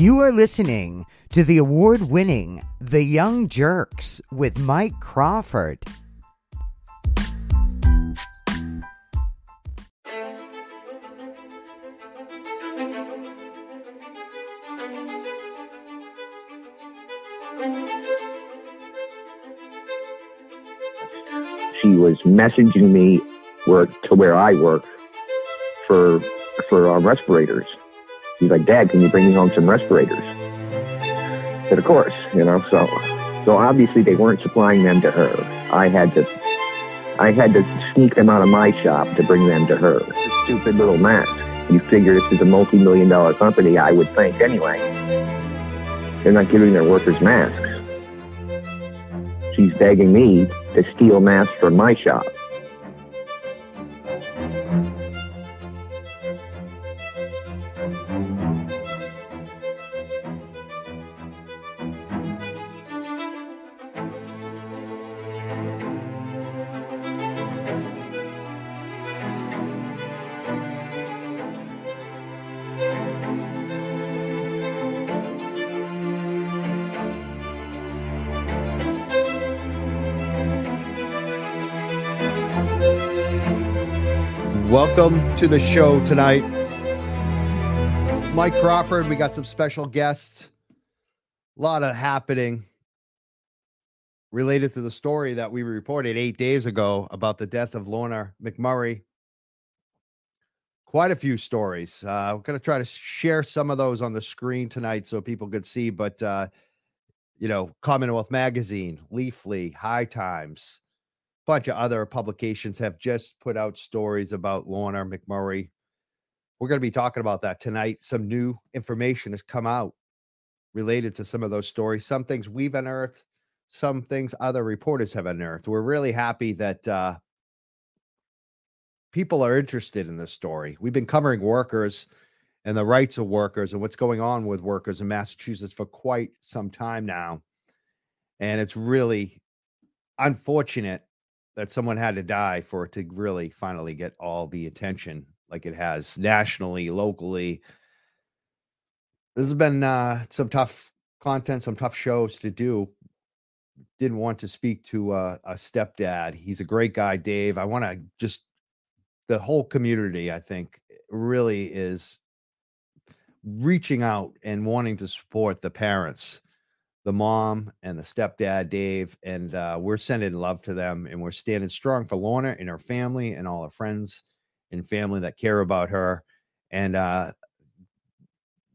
You are listening to the award winning The Young Jerks with Mike Crawford. She was messaging me where, to where I work for for uh, respirators. He's like, Dad, can you bring me home some respirators? And of course, you know, so so obviously they weren't supplying them to her. I had to I had to sneak them out of my shop to bring them to her. Stupid little mask. You figure this is a multi-million dollar company, I would think anyway. They're not giving their workers masks. She's begging me to steal masks from my shop. Welcome to the show tonight. Mike Crawford, we got some special guests. A lot of happening related to the story that we reported eight days ago about the death of Lorna McMurrey. Quite a few stories. Uh, we're going to try to share some of those on the screen tonight so people could see. But, uh, you know, Commonwealth Magazine, Leafly, High Times, bunch of other publications have just put out stories about Lorna McMurrey. We're going to be talking about that tonight. Some new information has come out related to some of those stories. Some things we've unearthed, some things other reporters have unearthed. We're really happy that uh, people are interested in this story. We've been covering workers and the rights of workers and what's going on with workers in Massachusetts for quite some time now. And it's really unfortunate that someone had to die for it to really finally get all the attention like it has nationally, locally. This has been uh, some tough content, some tough shows to do. Didn't want to speak to a stepdad. He's a great guy, Dave. I want to just the whole community. I think really is reaching out and wanting to support the parents the mom and the stepdad, Dave, and uh, we're sending love to them and we're standing strong for Lorna and her family and all her friends and family that care about her. And uh,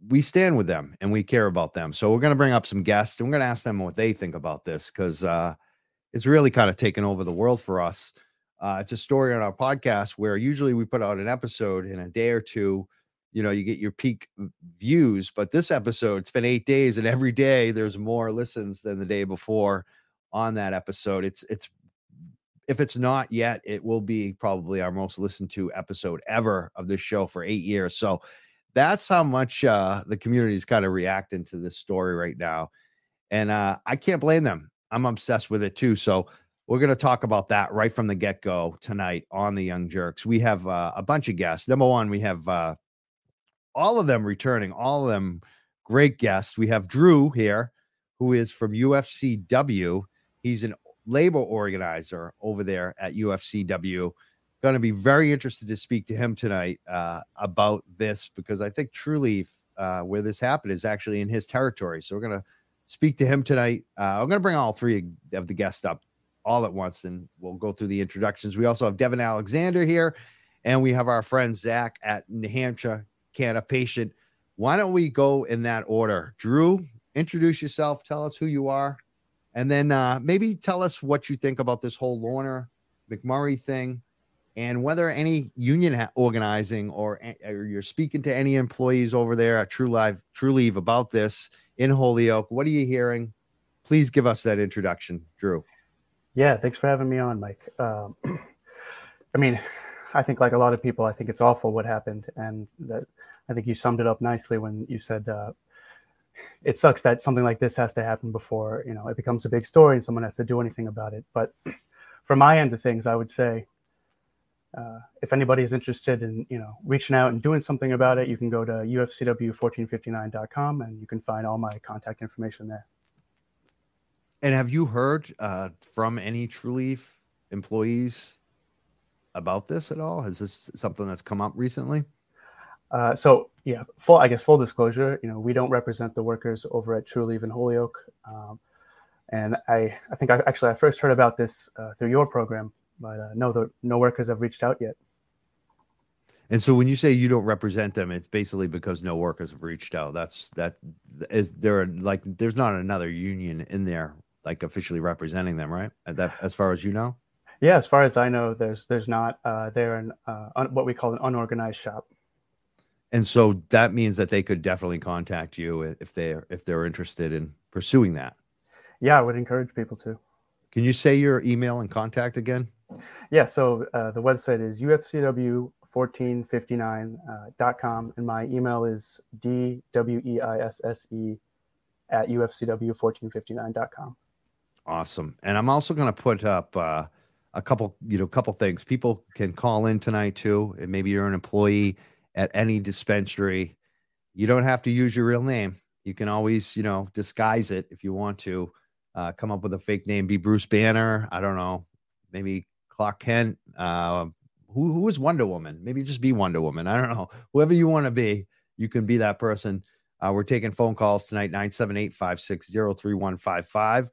we stand with them and we care about them. So we're going to bring up some guests and we're going to ask them what they think about this because uh, it's really kind of taken over the world for us. Uh, it's a story on our podcast where usually we put out an episode in a day or two you know you get your peak views but this episode it's been eight days and every day there's more listens than the day before on that episode. It's it's if it's not yet it will be probably our most listened to episode ever of this show for eight years. So that's how much uh the community is kind of reacting to this story right now and uh i can't blame them. I'm obsessed with it too so we're going to talk about that right from the get-go tonight on the young jerks. We have uh, a bunch of guests. Number one we have uh all of them returning, all of them great guests. We have Drew here, who is from UFCW. He's an labor organizer over there at UFCW. Going to be very interested to speak to him tonight uh, about this because I think truly uh, where this happened is actually in his territory. So we're going to speak to him tonight. Uh, I'm going to bring all three of the guests up all at once and we'll go through the introductions. We also have Devin Alexander here and we have our friend Zach at New Hampshire Canna Patient. Why don't we go in that order? Drew, introduce yourself, tell us who you are, and then uh, maybe tell us what you think about this whole Lorna McMurrey thing and whether any union organizing or, or, you're speaking to any employees over there at Trulieve, True Leave about this in Holyoke. What are you hearing? Please give us that introduction, Drew. Yeah, thanks for having me on, Mike. Um, I mean, I think, like a lot of people, I think it's awful what happened, and that I think you summed it up nicely when you said uh, it sucks that something like this has to happen before you know it becomes a big story and someone has to do anything about it. But from my end of things, I would say uh, if anybody is interested in you know reaching out and doing something about it, you can go to ufcw1459.com and you can find all my contact information there. And have you heard uh, from any Trulieve employees about this at all? Has this something that's come up recently? Uh, so yeah, full I guess full disclosure, you know, we don't represent the workers over at Trulieve in Holyoke, um, and I I think I actually I first heard about this uh, through your program, but uh, no, the no workers have reached out yet. And so when you say you don't represent them, it's basically because no workers have reached out. That's that is there like there's not another union in there like officially representing them, right? That as far as you know. Yeah, as far as I know, there's there's not. Uh, they're an uh, un, what we call an unorganized shop. And so that means that they could definitely contact you if they're if they're interested in pursuing that. Yeah, I would encourage people to. Can you say your email and contact again? Yeah, so uh, the website is ufcw1459.com, uh, and my email is dweisse at ufcw1459.com. Awesome. And I'm also going to put up uh, a couple, you know, couple things. People can call in tonight too, and maybe you're an employee at any dispensary. You don't have to use your real name. You can always, you know, disguise it if you want to. Uh, come up with a fake name, be Bruce Banner. I don't know, maybe Clark Kent. Uh, who who is Wonder Woman? Maybe just be Wonder Woman. I don't know. Whoever you want to be, you can be that person. Uh, we're taking phone calls tonight 978 560 3155.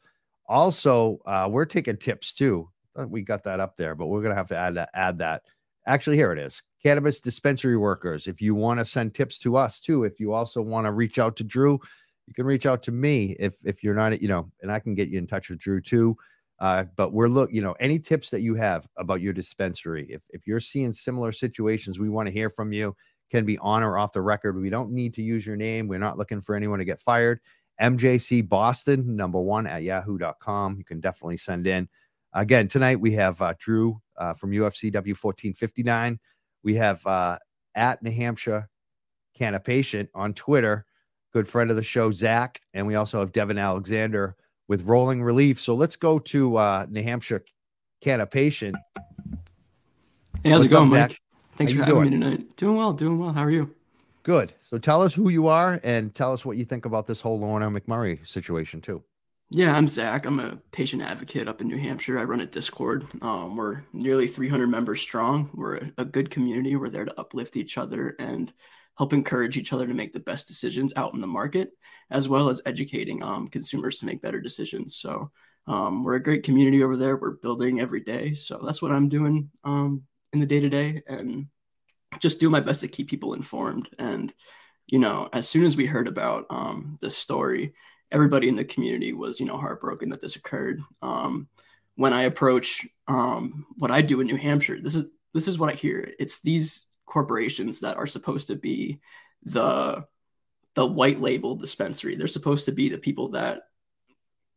Also, uh, we're taking tips too. We got that up there, but we're gonna have to add that. Add that. Actually, here it is. Cannabis dispensary workers. If you want to send tips to us too, if you also want to reach out to Drew, you can reach out to me if if you're not, you know, and I can get you in touch with Drew too. Uh, but we're look, you know, any tips that you have about your dispensary. If if you're seeing similar situations, we want to hear from you. Can be on or off the record. We don't need to use your name. We're not looking for anyone to get fired. MJC Boston, number one at yahoo.com. You can definitely send in. Again, tonight we have uh, Drew uh, from UFCW 1459. We have uh, at New Hampshire Patient on Twitter, good friend of the show, Zach. And we also have Devin Alexander with Rolling Releaf. So let's go to uh, New Hampshire Patient. Hey, how's What's it going, up, Mike? Zach? Thanks How for having doing? me tonight. Doing well, doing well. How are you? Good. So tell us who you are and tell us what you think about this whole Lorna McMurrey situation too. Yeah, I'm Zach. I'm a patient advocate up in New Hampshire. I run a Discord. Um, we're nearly 300 members strong. We're a, good community. We're there to uplift each other and help encourage each other to make the best decisions out in the market, as well as educating um, consumers to make better decisions. So um, we're a great community over there. We're building every day. So that's what I'm doing um, in the day to day, and just do my best to keep people informed. And you know, as soon as we heard about um, this story everybody in the community was, you know, heartbroken that this occurred. Um, when I approach um, what I do in New Hampshire, this is this is what I hear. It's these corporations that are supposed to be the the white label dispensary. They're supposed to be the people that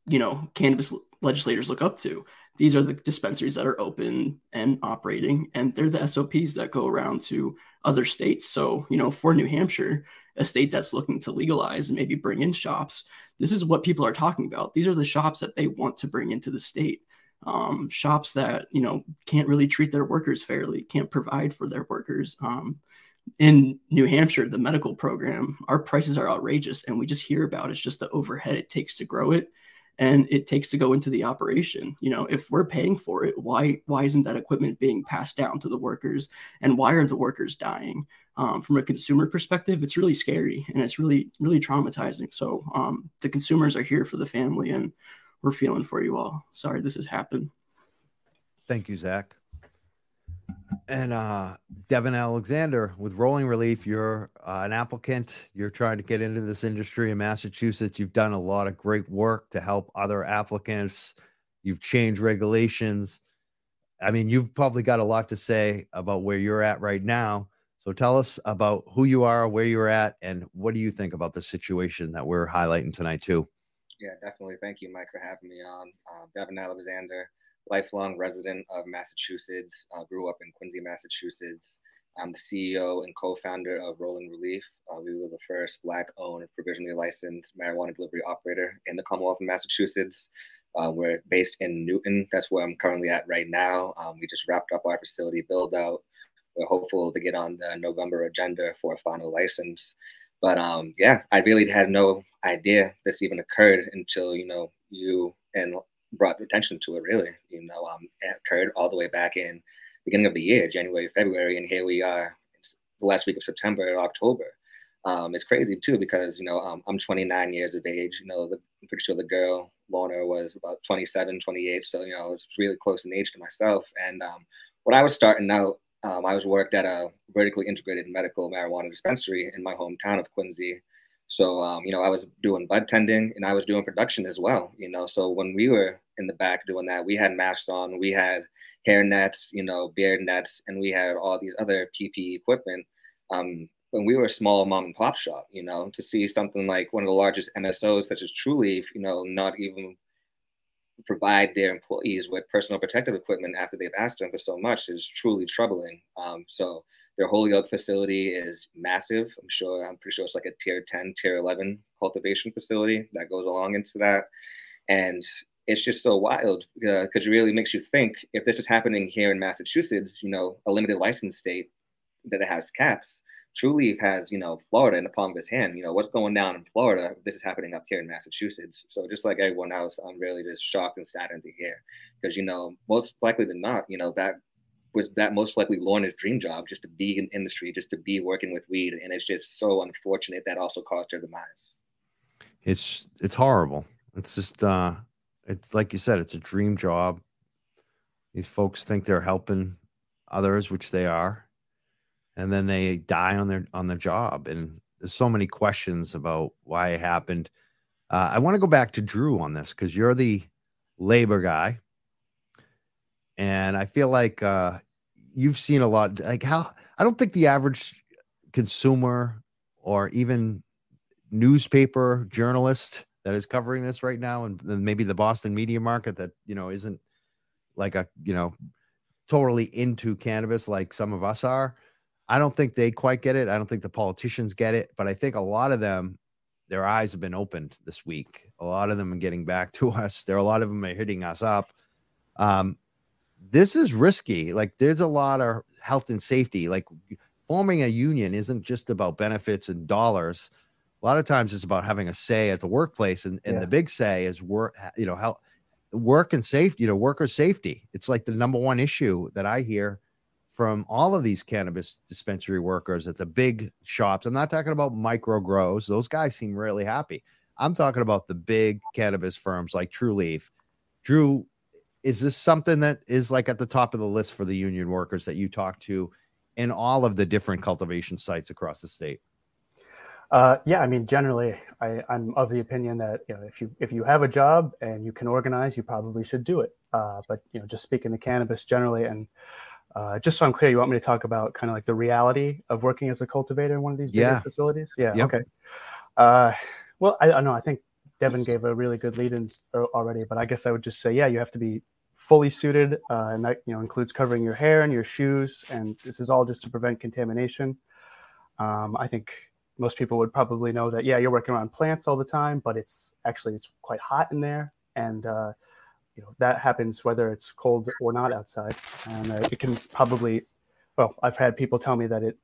you know cannabis legislators look up to. These are the dispensaries that are open and operating, and they're the SOPs that go around to other states. So, you know, for New Hampshire, a state that's looking to legalize and maybe bring in shops, this is what people are talking about. These are the shops that they want to bring into the state. Um, shops that you know can't really treat their workers fairly, can't provide for their workers. Um, in New Hampshire, the medical program, our prices are outrageous, and we just hear about it's just the overhead it takes to grow it, and it takes to go into the operation. You know, if we're paying for it, why why isn't that equipment being passed down to the workers, and why are the workers dying? Um, from a consumer perspective, it's really scary and it's really, really traumatizing. So um, the consumers are here for the family and we're feeling for you all. Sorry this has happened. Thank you, Zach. And uh, Devin Alexander with Rolling Releaf, you're uh, an applicant. You're trying to get into this industry in Massachusetts. You've done a lot of great work to help other applicants. You've changed regulations. I mean, you've probably got a lot to say about where you're at right now so tell us about who you are, where you're at, and what do you think about the situation that we're highlighting tonight too? Yeah, definitely. Thank you, Mike, for having me on. Uh, Devin Alexander, lifelong resident of Massachusetts, uh, grew up in Quincy, Massachusetts. I'm the CEO and co-founder of Rolling Releaf. Uh, we were the first Black-owned, provisionally licensed marijuana delivery operator in the Commonwealth of Massachusetts. Uh, we're based in Newton. That's where I'm currently at right now. Um, we just wrapped up our facility build out. We're hopeful to get on the November agenda for a final license. But um, yeah, I really had no idea this even occurred until you know you and brought attention to it. Really, you know, um, it occurred all the way back in beginning of the year, January, February, and here we are, the last week of September, October. Um, it's crazy too because you know um, I'm 29 years of age. You know, the, I'm pretty sure the girl Lorna was about 27, 28. So you know, it's really close in age to myself. And um, when I was starting out, um, I was worked at a vertically integrated medical marijuana dispensary in my hometown of Quincy. So um, you know, I was doing bud tending and I was doing production as well. You know, so when we were in the back doing that, we had masks on, we had hair nets, you know, beard nets, and we had all these other PPE equipment. Um, when we were a small mom and pop shop, you know, to see something like one of the largest MSOs such as Trulieve, you know, not even provide their employees with personal protective equipment after they've asked them for so much is truly troubling. Um, so their Holyoke facility is massive. I'm sure, I'm pretty sure it's like a tier 10, tier 11 cultivation facility that goes along into that. And it's just so wild because uh, it really makes you think if this is happening here in Massachusetts, you know, a limited license state that it has caps. Trulieve has, you know, Florida in the palm of his hand. You know, what's going down in Florida? This is happening up here in Massachusetts. So just like everyone else, I'm really just shocked and saddened to hear because, you know, most likely than not, you know, that was that most likely Lorna's dream job, just to be in industry, just to be working with weed. And it's just so unfortunate that also caused her demise. It's, it's horrible. It's just, uh, it's like you said, it's a dream job. These folks think they're helping others, which they are, and then they die on their on their job. And there's so many questions about why it happened. Uh, I want to go back to Drew on this because you're the labor guy, and I feel like uh, you've seen a lot. Like how I don't think the average consumer or even newspaper journalist that is covering this right now, and, maybe the Boston media market that you know isn't like a you know totally into cannabis like some of us are. I don't think they quite get it. I don't think the politicians get it, but I think a lot of them, their eyes have been opened this week. A lot of them are getting back to us. There are a lot of them are hitting us up. Um, this is risky. Like there's a lot of health and safety. Like forming a union isn't just about benefits and dollars a lot of times it's about having a say at the workplace and, and yeah. the big say is work you know how work and safety you know worker safety it's like the number one issue that i hear from all of these cannabis dispensary workers at the big shops. I'm not talking about micro grows those guys seem really happy. I'm talking about the big cannabis firms like Trulieve. Drew is this something that is like at the top of the list for the union workers that you talk to in all of the different cultivation sites across the state? Uh, yeah, I mean, generally, I, am of the opinion that you know, if you if you have a job and you can organize, you probably should do it. Uh, but you know, just speaking to cannabis generally, and uh, just so I'm clear, you want me to talk about kind of like the reality of working as a cultivator in one of these yeah. facilities? Yeah. Yep. Okay. Uh, well, I, I know. I think Devin gave a really good lead in already, but I guess I would just say, yeah, you have to be fully suited, uh, and that you know includes covering your hair and your shoes, and this is all just to prevent contamination. Um, I think most people would probably know that yeah you're working around plants all the time but it's actually it's quite hot in there and uh, you know that happens whether it's cold or not outside and uh, it can probably well i've had people tell me that it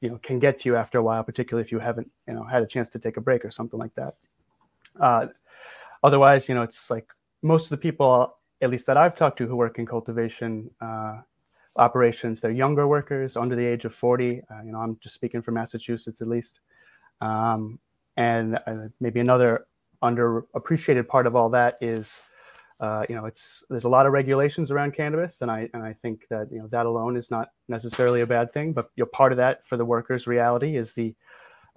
you know can get to you after a while particularly if you haven't you know had a chance to take a break or something like that uh, otherwise you know it's like most of the people at least that i've talked to who work in cultivation uh, operations. They're younger workers under the age of 40. Uh, you know, I'm just speaking for Massachusetts at least. Um, and uh, maybe another underappreciated part of all that is, uh, you know, it's there's a lot of regulations around cannabis, and I and I think that you know that alone is not necessarily a bad thing. But you know, part of that for the workers' reality is the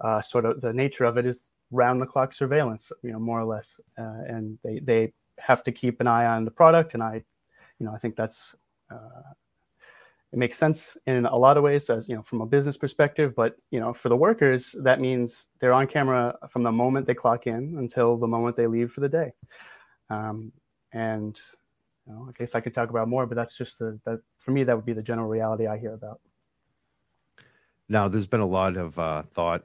uh, sort of the nature of it is round the clock surveillance, you know, more or less, uh, and they they have to keep an eye on the product, and I, you know, I think that's uh, it makes sense in a lot of ways as you know from a business perspective but you know for the workers that means they're on camera from the moment they clock in until the moment they leave for the day um, and you know, i guess i could talk about more but that's just the that for me that would be the general reality i hear about now there's been a lot of uh, thought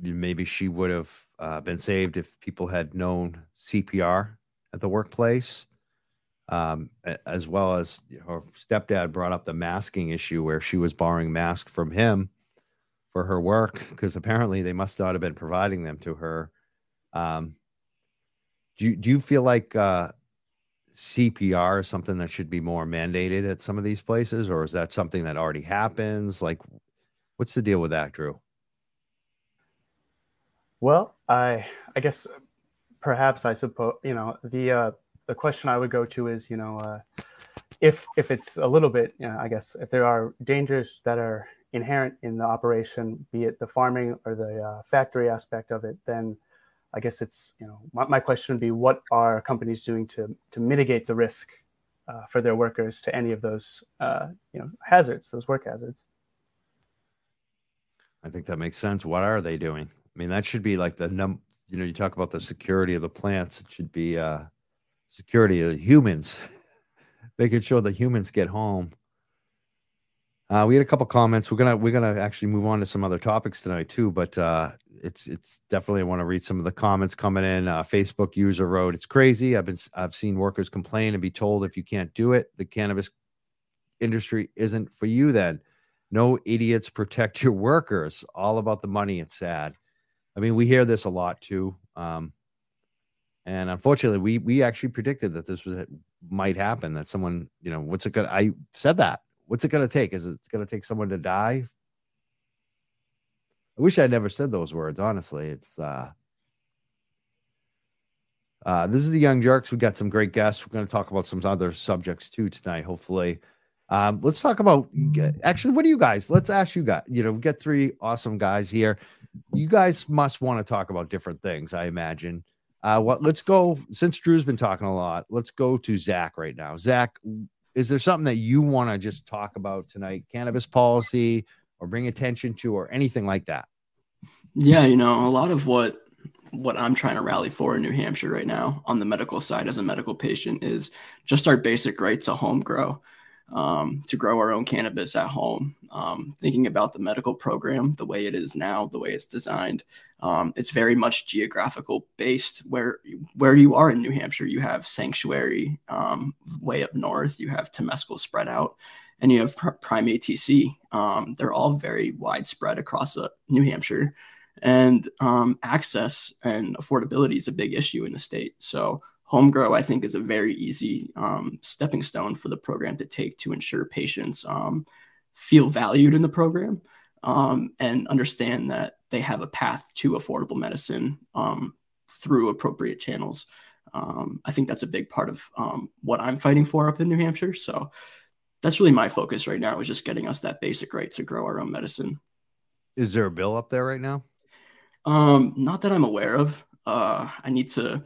maybe she would have uh, been saved if people had known cpr at the workplace. Um, as well as her stepdad brought up the masking issue where she was borrowing masks from him for her work because apparently they must not have been providing them to her. Um, do you, do you feel like uh, CPR is something that should be more mandated at some of these places, or is that something that already happens? Like, what's the deal with that, Drew? Well, I I guess perhaps I suppose you know the uh, the question I would go to is you know uh, if if it's a little bit you know, I guess if there are dangers that are inherent in the operation, be it the farming or the uh, factory aspect of it, then I guess it's you know my, my question would be what are companies doing to to mitigate the risk uh, for their workers to any of those uh, you know hazards, those work hazards. I think that makes sense. What are they doing? I mean, that should be like the num. You know, you talk about the security of the plants. It should be uh, security of the humans, making sure the humans get home. Uh, we had a couple comments. We're gonna we're gonna actually move on to some other topics tonight too. But uh, it's it's definitely I want to read some of the comments coming in. Uh, Facebook user wrote, "It's crazy. I've been I've seen workers complain and be told if you can't do it, the cannabis industry isn't for you. Then, no idiots protect your workers. All about the money. It's sad. I mean, we hear this a lot too. Um, and unfortunately, we we actually predicted that this was might happen. That someone, you know, what's it gonna? I said that. What's it gonna take? Is it gonna take someone to die I wish I never said those words. Honestly, it's uh, uh, this is the Young Jerks. We got some great guests. We're going to talk about some other subjects too tonight. Hopefully, um, let's talk about actually. What do you guys? Let's ask you guys. You know, we get three awesome guys here. You guys must want to talk about different things. I imagine. Uh, what? Let's go. Since Drew's been talking a lot, let's go to Zach right now. Zach, is there something that you want to just talk about tonight? Cannabis policy, or bring attention to or anything like that? Yeah, you know, a lot of what what I'm trying to rally for in New Hampshire right now on the medical side as a medical patient is just our basic right to home grow, um, to grow our own cannabis at home. Um, thinking about the medical program, the way it is now, the way it's designed, um, it's very much geographical based. Where where you are in New Hampshire, you have sanctuary um, way up north, you have Temescal spread out, and you have Prime ATC. Um, they're all very widespread across uh, New Hampshire, and um, access and affordability is a big issue in the state. So home grow, I think, is a very easy um, stepping stone for the program to take to ensure patients um, feel valued in the program um, and understand that they have a path to affordable medicine um, through appropriate channels. I think that's a big part of what I'm fighting for up in New Hampshire. So that's really my focus right now is just getting us that basic right to grow our own medicine. Is there a bill up there right now? Um, not that I'm aware of. Uh, I need to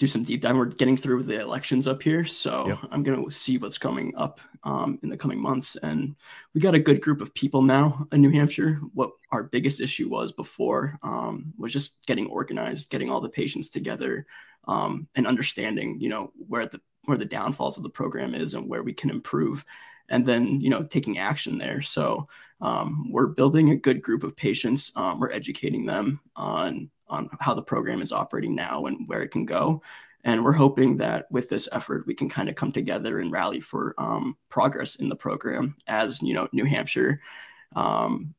do some deep dive. We're getting through the elections up here, so yep. I'm gonna see what's coming up um, in the coming months. And we got a good group of people now in New Hampshire. What our biggest issue was before um, was just getting organized, getting all the patients together, um, and understanding, you know, where the where the downfalls of the program is and where we can improve and then you know taking action there so um, we're building a good group of patients um, we're educating them on on how the program is operating now and where it can go and we're hoping that with this effort we can kind of come together and rally for um, progress in the program as you know new hampshire um,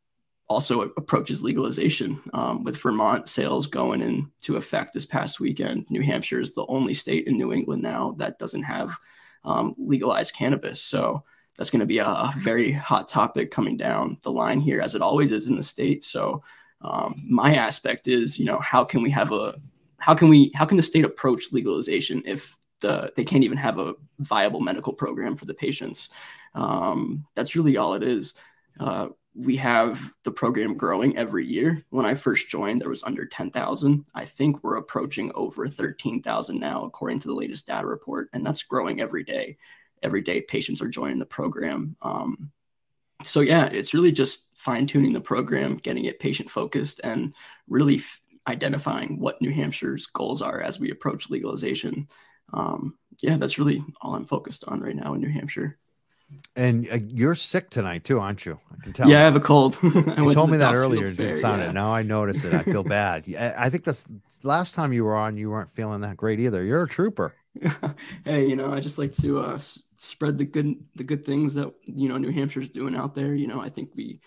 also approaches legalization um, with Vermont sales going into effect this past weekend. New Hampshire is the only state in New England now that doesn't have um, legalized cannabis. So that's going to be a very hot topic coming down the line here, as it always is in the state. So um, my aspect is, you know, how can we have a how can we how can the state approach legalization if the they can't even have a viable medical program for the patients? Um, that's really all it is. Uh, we have the program growing every year. When I first joined, there was under 10,000. I think we're approaching over 13,000 now, according to the latest data report, and that's growing every day. Every day, patients are joining the program. Um, so, yeah, it's really just fine tuning the program, getting it patient focused, and really f- identifying what New Hampshire's goals are as we approach legalization. Um, yeah, that's really all I'm focused on right now in New Hampshire. And uh, you're sick tonight too, aren't you? I can tell. Yeah, I have a cold. you told me that earlier. It didn't sound yeah. it. Now I notice it. I feel bad. I think that's last time you were on. You weren't feeling that great either. You're a trooper. hey, you know, I just like to uh, spread the good the good things that you know New Hampshire's doing out there. You know, I think we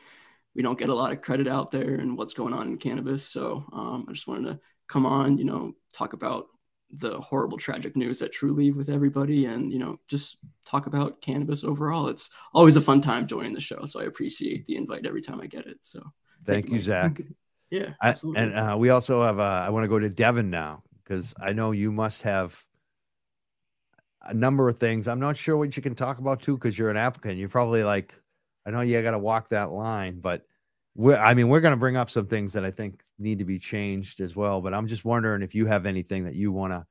we don't get a lot of credit out there and what's going on in cannabis. So um, I just wanted to come on, you know, talk about the horrible tragic news at Trulieve with everybody and you know just talk about cannabis overall. It's always a fun time joining the show so i appreciate the invite every time i get it. So thank, thank you zach. Yeah I, and uh, we also have uh, i want to go to devin now because i know you must have a number of things i'm not sure what you can talk about too because you're an applicant you're probably like i know you got to walk that line but we're, I mean, we're going to bring up some things that I think need to be changed as well. But I'm just wondering if you have anything that you want to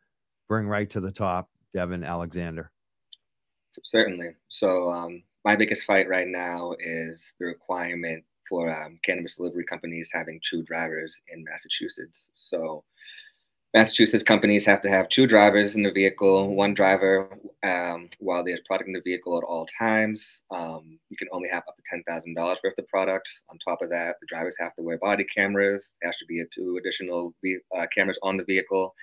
bring right to the top, Devin Alexander. Certainly. So, um, my biggest fight right now is the requirement for um, cannabis delivery companies having two drivers in Massachusetts. So, Massachusetts companies have to have two drivers in the vehicle, one driver um, while there's product in the vehicle at all times. Um, you can only have up to $10,000 worth of product. On top of that, the drivers have to wear body cameras. There has to be two additional uh, cameras on the vehicle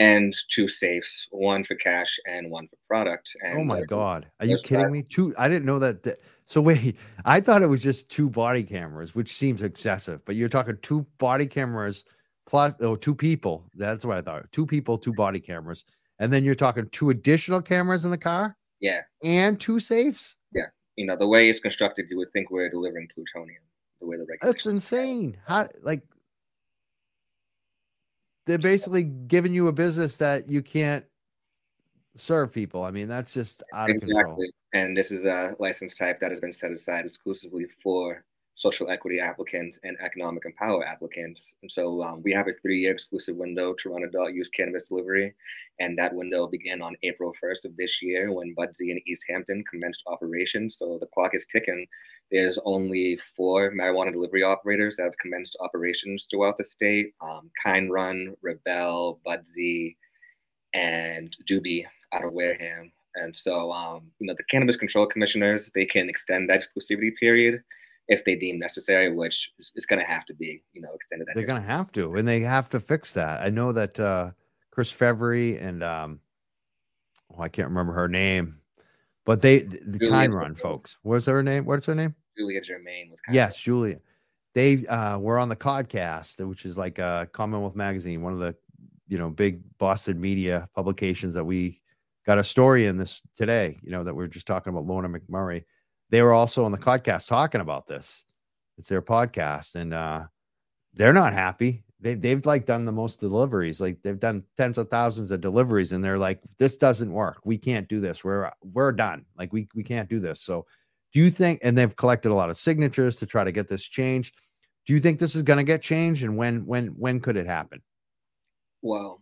and two safes, one for cash and one for product. And oh my God. Are you kidding me? Two, I didn't know that. that. So wait, I thought it was just two body cameras, which seems excessive, but you're talking two body cameras – plus oh two people. That's what I thought. Two people, two body cameras, and then you're talking two additional cameras in the car. Yeah, and two safes. Yeah, you know the way it's constructed, you would think we're delivering plutonium. The way the. That's insane. How like they're basically giving you a business that you can't serve people. I mean, that's just out exactly. of control. And this is a license type that has been set aside exclusively for social equity applicants and economic empower applicants. And so um, we have a three-year exclusive window to run adult use cannabis delivery, and that window began on April 1st of this year when Budsy and Easthampton commenced operations. So the clock is ticking. There's only four marijuana delivery operators that have commenced operations throughout the state: um, Kind Run, Rebel, Budsy, and Doobie out of Wareham. And so, um, you know, the cannabis control commissioners they can extend that exclusivity period if they deem necessary, which is, is going to have to be, you know, extended. They're going to have to, and they have to fix that. I know that uh, Chris Fevry and um, oh, I can't remember her name, but they the Julia Kind Run folks. What's her name? What's her name? Julia Germain. With yes, Julia. They uh, were on the Codcast, which is like a Commonwealth magazine, one of the you know big Boston media publications that we got a story in this today. You know that we are just talking about Lorna McMurrey they were also on the podcast talking about this. It's their podcast, and uh, they're not happy. They've they've like done the most deliveries, like they've done tens of thousands of deliveries, and they're like, "This doesn't work. We can't do this. We're we're done. Like we we can't do this." So, do you think? And they've collected a lot of signatures to try to get this changed. Do you think this is going to get changed, and when when when could it happen? Well,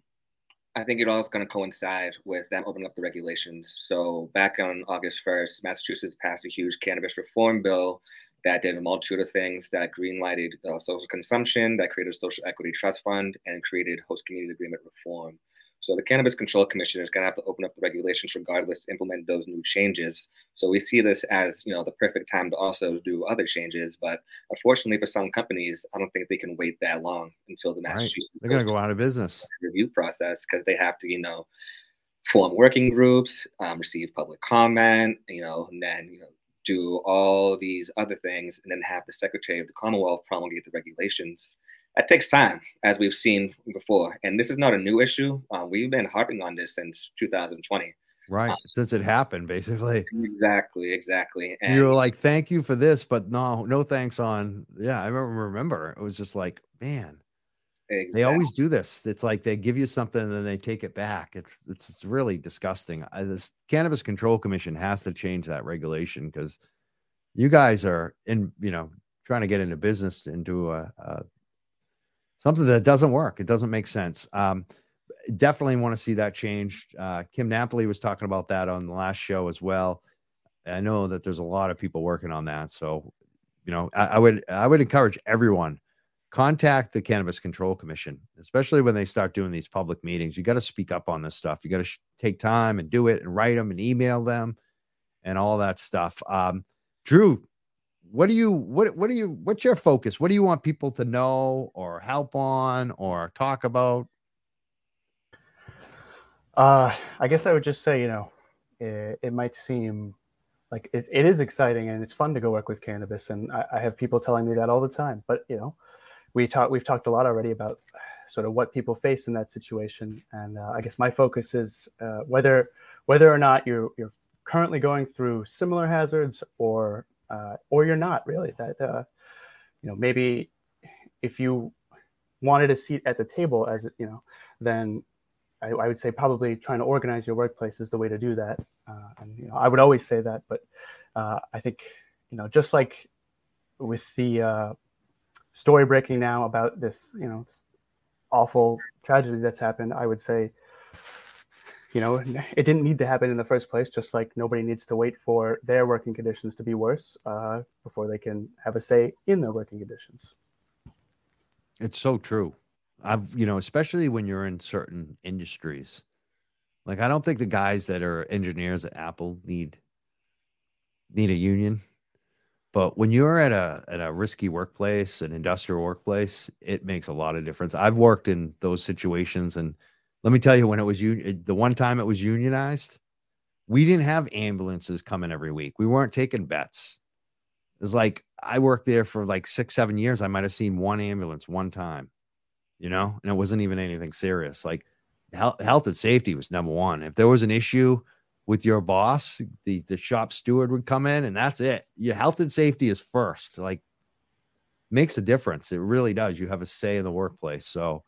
I think it all is going to coincide with them opening up the regulations. So back on August 1st, Massachusetts passed a huge cannabis reform bill that did a multitude of things that greenlighted uh, social consumption, that created a social equity trust fund, and created host community agreement reform. So the Cannabis Control Commission is going to have to open up the regulations regardless to implement those new changes. So we see this as you know the perfect time to also do other changes. But unfortunately, for some companies, I don't think they can wait that long until the Massachusetts right. they're going to go out of business review process because they have to you know form working groups, um, receive public comment, you know, and then you know do all these other things, and then have the Secretary of the Commonwealth promulgate the regulations that takes time, as we've seen before. And this is not a new issue. Uh, we've been harping on this since 2020. Right. Um, since it happened, basically. Exactly. Exactly. And you were like, thank you for this, but no, no thanks on. Yeah. I remember, remember it was just like, man, exactly. they always do this. It's like they give you something and then they take it back. It's, it's really disgusting. I, this Cannabis Control Commission has to change that regulation because you guys are in, you know, trying to get into business into a, a something that doesn't work. It doesn't make sense. Um, definitely want to see that change. Uh, Kim Napoli was talking about that on the last show as well. I know that there's a lot of people working on that. So, you know, I, I would I would encourage everyone contact the Cannabis Control Commission, especially when they start doing these public meetings. You got to speak up on this stuff. You got to sh- take time and do it and write them and email them and all that stuff. Um, Drew, what do you what what do you what's your focus what do you want people to know or help on or talk about Uh, I guess I would just say, you know, it, it might seem like it, it is exciting and it's fun to go work with cannabis, and I, I have people telling me that all the time. But you know, we talk we've talked a lot already about sort of what people face in that situation, and uh, I guess my focus is uh, whether whether or not you're you're currently going through similar hazards or uh, or you're not really that uh, you know maybe if you wanted a seat at the table as you know then I, I, would say probably trying to organize your workplace is the way to do that. Uh, and you know i would always say that but uh, i think you know just like with the uh, story breaking now about this you know awful tragedy that's happened i would say you know, it didn't need to happen in the first place, just like nobody needs to wait for their working conditions to be worse uh, before they can have a say in their working conditions. It's so true. I've, you know, especially when you're in certain industries. Like, I don't think the guys that are engineers at Apple need need a union. But when you're at a at a risky workplace, an industrial workplace, it makes a lot of difference. I've worked in those situations and let me tell you, when it was un- the one time it was unionized, we didn't have ambulances coming every week. We weren't taking bets. It was like I worked there for like six, seven years. I might have seen one ambulance one time, you know, and it wasn't even anything serious. Like health, health and safety was number one. If there was an issue with your boss, the the shop steward would come in, and that's it. Your health and safety is first. Like makes a difference. It really does. You have a say in the workplace. So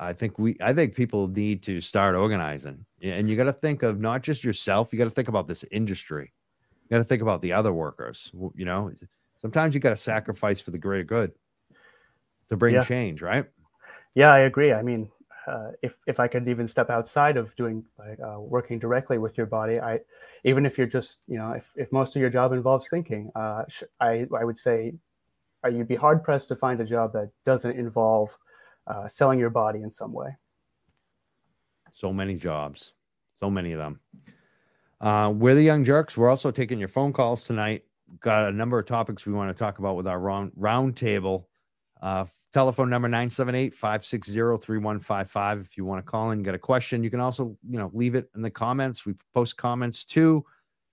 I think we I think people need to start organizing. And you got to think of not just yourself, you got to think about this industry. You got to think about the other workers, you know. Sometimes you got to sacrifice for the greater good to bring yeah. change, right? Yeah, I agree. I mean, uh, if if I could even step outside of doing like uh, working directly with your body, I even if you're just you know if, if most of your job involves thinking, uh, I I would say uh, you'd be hard pressed to find a job that doesn't involve uh, selling your body in some way. So many jobs, so many of them. Uh, we're the Young Jerks. We're also taking your phone calls tonight. Got a number of topics we want to talk about with our round, round table. Uh, telephone number 978-560-3155 if you want to call in get a question you can also you know leave it in the comments we post comments too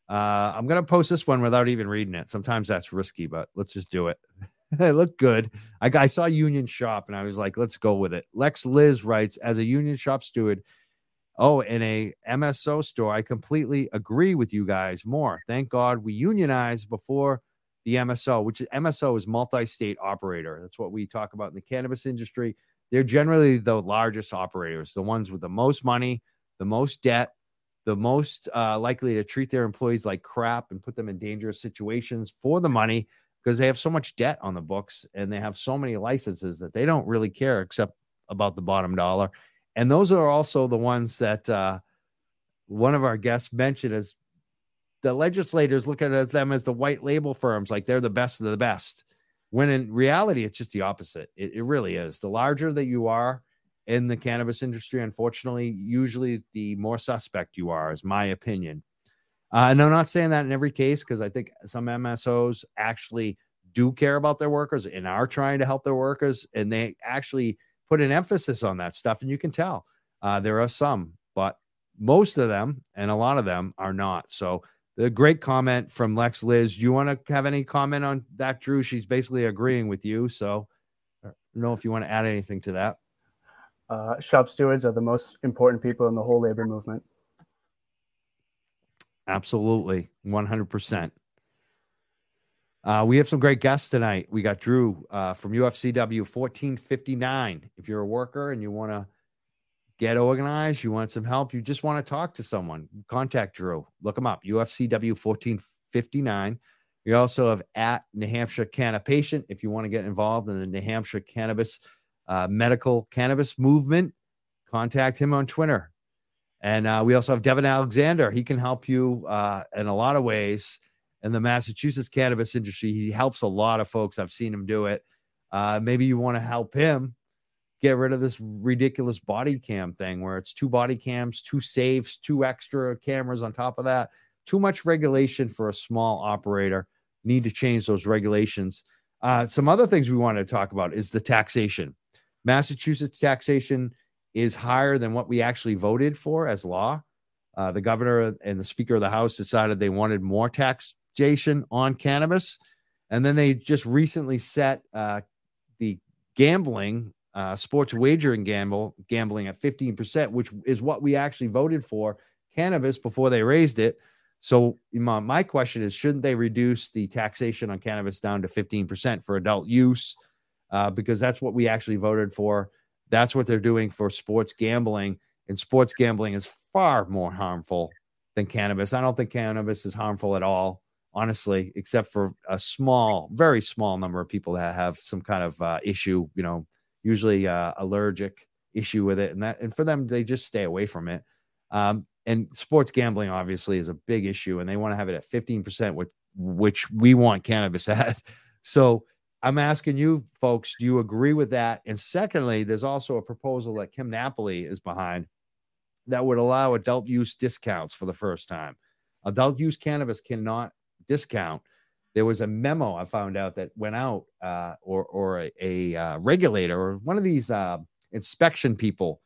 uh, i'm going to post this one without even reading it sometimes that's risky but let's just do it it look good. I, I saw Union Shop and I was like, let's go with it. Lex Liz writes, as a Union Shop steward, oh, in a MSO store, I completely agree with you guys more. Thank God we unionized before the MSO, which is MSO is multi-state operator. That's what we talk about in the cannabis industry. They're generally the largest operators, the ones with the most money, the most debt, the most uh, likely to treat their employees like crap and put them in dangerous situations for the money because they have so much debt on the books and they have so many licenses that they don't really care except about the bottom dollar. And those are also the ones that uh, one of our guests mentioned as the legislators look at them as the white label firms, like they're the best of the best. When in reality, it's just the opposite. It, it really is. The larger that you are in the cannabis industry, unfortunately, usually the more suspect you are, is my opinion. Uh, and I'm not saying that in every case because I think some MSOs actually do care about their workers and are trying to help their workers, and they actually put an emphasis on that stuff. And you can tell uh, there are some, but most of them and a lot of them are not. So the great comment from Lex Liz. Do you want to have any comment on that, Drew? She's basically agreeing with you. So I don't know if you want to add anything to that. Uh, shop stewards are the most important people in the whole labor movement. Absolutely. 100%. Uh, we have some great guests tonight. We got Drew uh, from UFCW 1459. If you're a worker and you want to get organized, you want some help, you just want to talk to someone, contact Drew. Look him up, UFCW 1459. We also have at New Hampshire Canna Patient if you want to get involved in the New Hampshire cannabis uh, medical cannabis movement. Contact him on Twitter and uh, we also have Devin Alexander. He can help you uh, in a lot of ways in the Massachusetts cannabis industry. He helps a lot of folks. I've seen him do it. Uh, maybe you want to help him get rid of this ridiculous body cam thing where it's two body cams, two safes, two extra cameras on top of that. Too much regulation for a small operator. Need to change those regulations. Uh, some other things we want to talk about is the taxation. Massachusetts taxation is higher than what we actually voted for as law. Uh, the governor and the speaker of the house decided they wanted more taxation on cannabis. And then they just recently set uh, the gambling, uh, sports wagering gamble, gambling at 15%, which is what we actually voted for cannabis before they raised it. So my, my question is, shouldn't they reduce the taxation on cannabis down to 15% for adult use? Uh, because that's what we actually voted for. That's what they're doing for sports gambling. And sports gambling is far more harmful than cannabis. I don't think cannabis is harmful at all, honestly, except for a small, very small number of people that have some kind of uh, issue, you know, usually uh, allergic issue with it. And that, and for them, they just stay away from it. Um, and sports gambling obviously is a big issue and they want to have it at 15% which, which we want cannabis at so i'm asking you folks do you agree with that? And secondly there's also a proposal that kim napoli is behind that would allow adult use discounts for the first time. Adult use cannabis cannot discount. There was a memo i found out that went out uh, or, or a, a uh, regulator or one of these uh, inspection people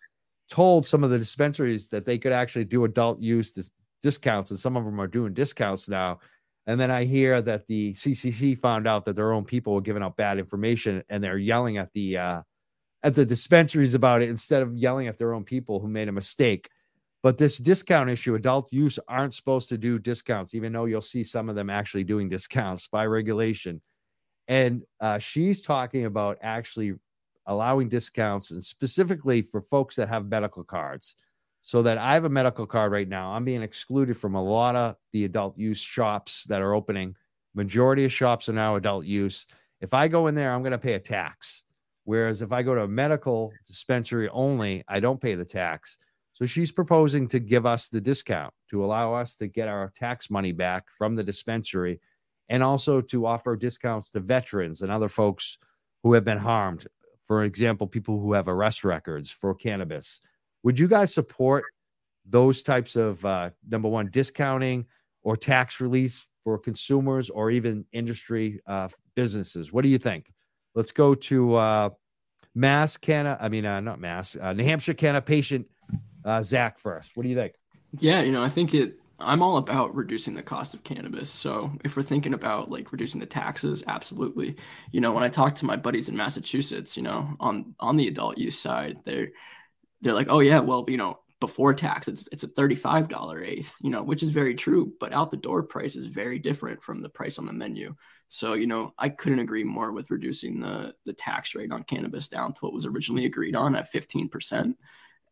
told some of the dispensaries that they could actually do adult use dis- discounts, and some of them are doing discounts now. And then I hear that the CCC found out that their own people were giving out bad information, and they're yelling at the uh, at the dispensaries about it instead of yelling at their own people who made a mistake. But this discount issue, adult use aren't supposed to do discounts, even though you'll see some of them actually doing discounts by regulation. And uh, she's talking about actually allowing discounts and specifically for folks that have medical cards. So that I have a medical card right now. I'm being excluded from a lot of the adult use shops that are opening. Majority of shops are now adult use. If I go in there, I'm going to pay a tax. Whereas if I go to a medical dispensary only, I don't pay the tax. So she's proposing to give us the discount to allow us to get our tax money back from the dispensary and also to offer discounts to veterans and other folks who have been harmed for example, people who have arrest records for cannabis. Would you guys support those types of uh, number one discounting or tax release for consumers or even industry uh, businesses? What do you think? Let's go to uh, Mass Canna. I mean, uh, not Mass, uh, New Hampshire Canna patient uh, Zach first. What do you think? Yeah, you know, I think it I'm all about reducing the cost of cannabis. So if we're thinking about like reducing the taxes, absolutely. You know, when I talk to my buddies in Massachusetts, you know, on on the adult use side, they're they're like, oh yeah, well, you know, before tax, it's it's a thirty-five dollar eighth, you know, which is very true, but out the door price is very different from the price on the menu. So, you know, I couldn't agree more with reducing the the tax rate on cannabis down to what was originally agreed on at fifteen percent.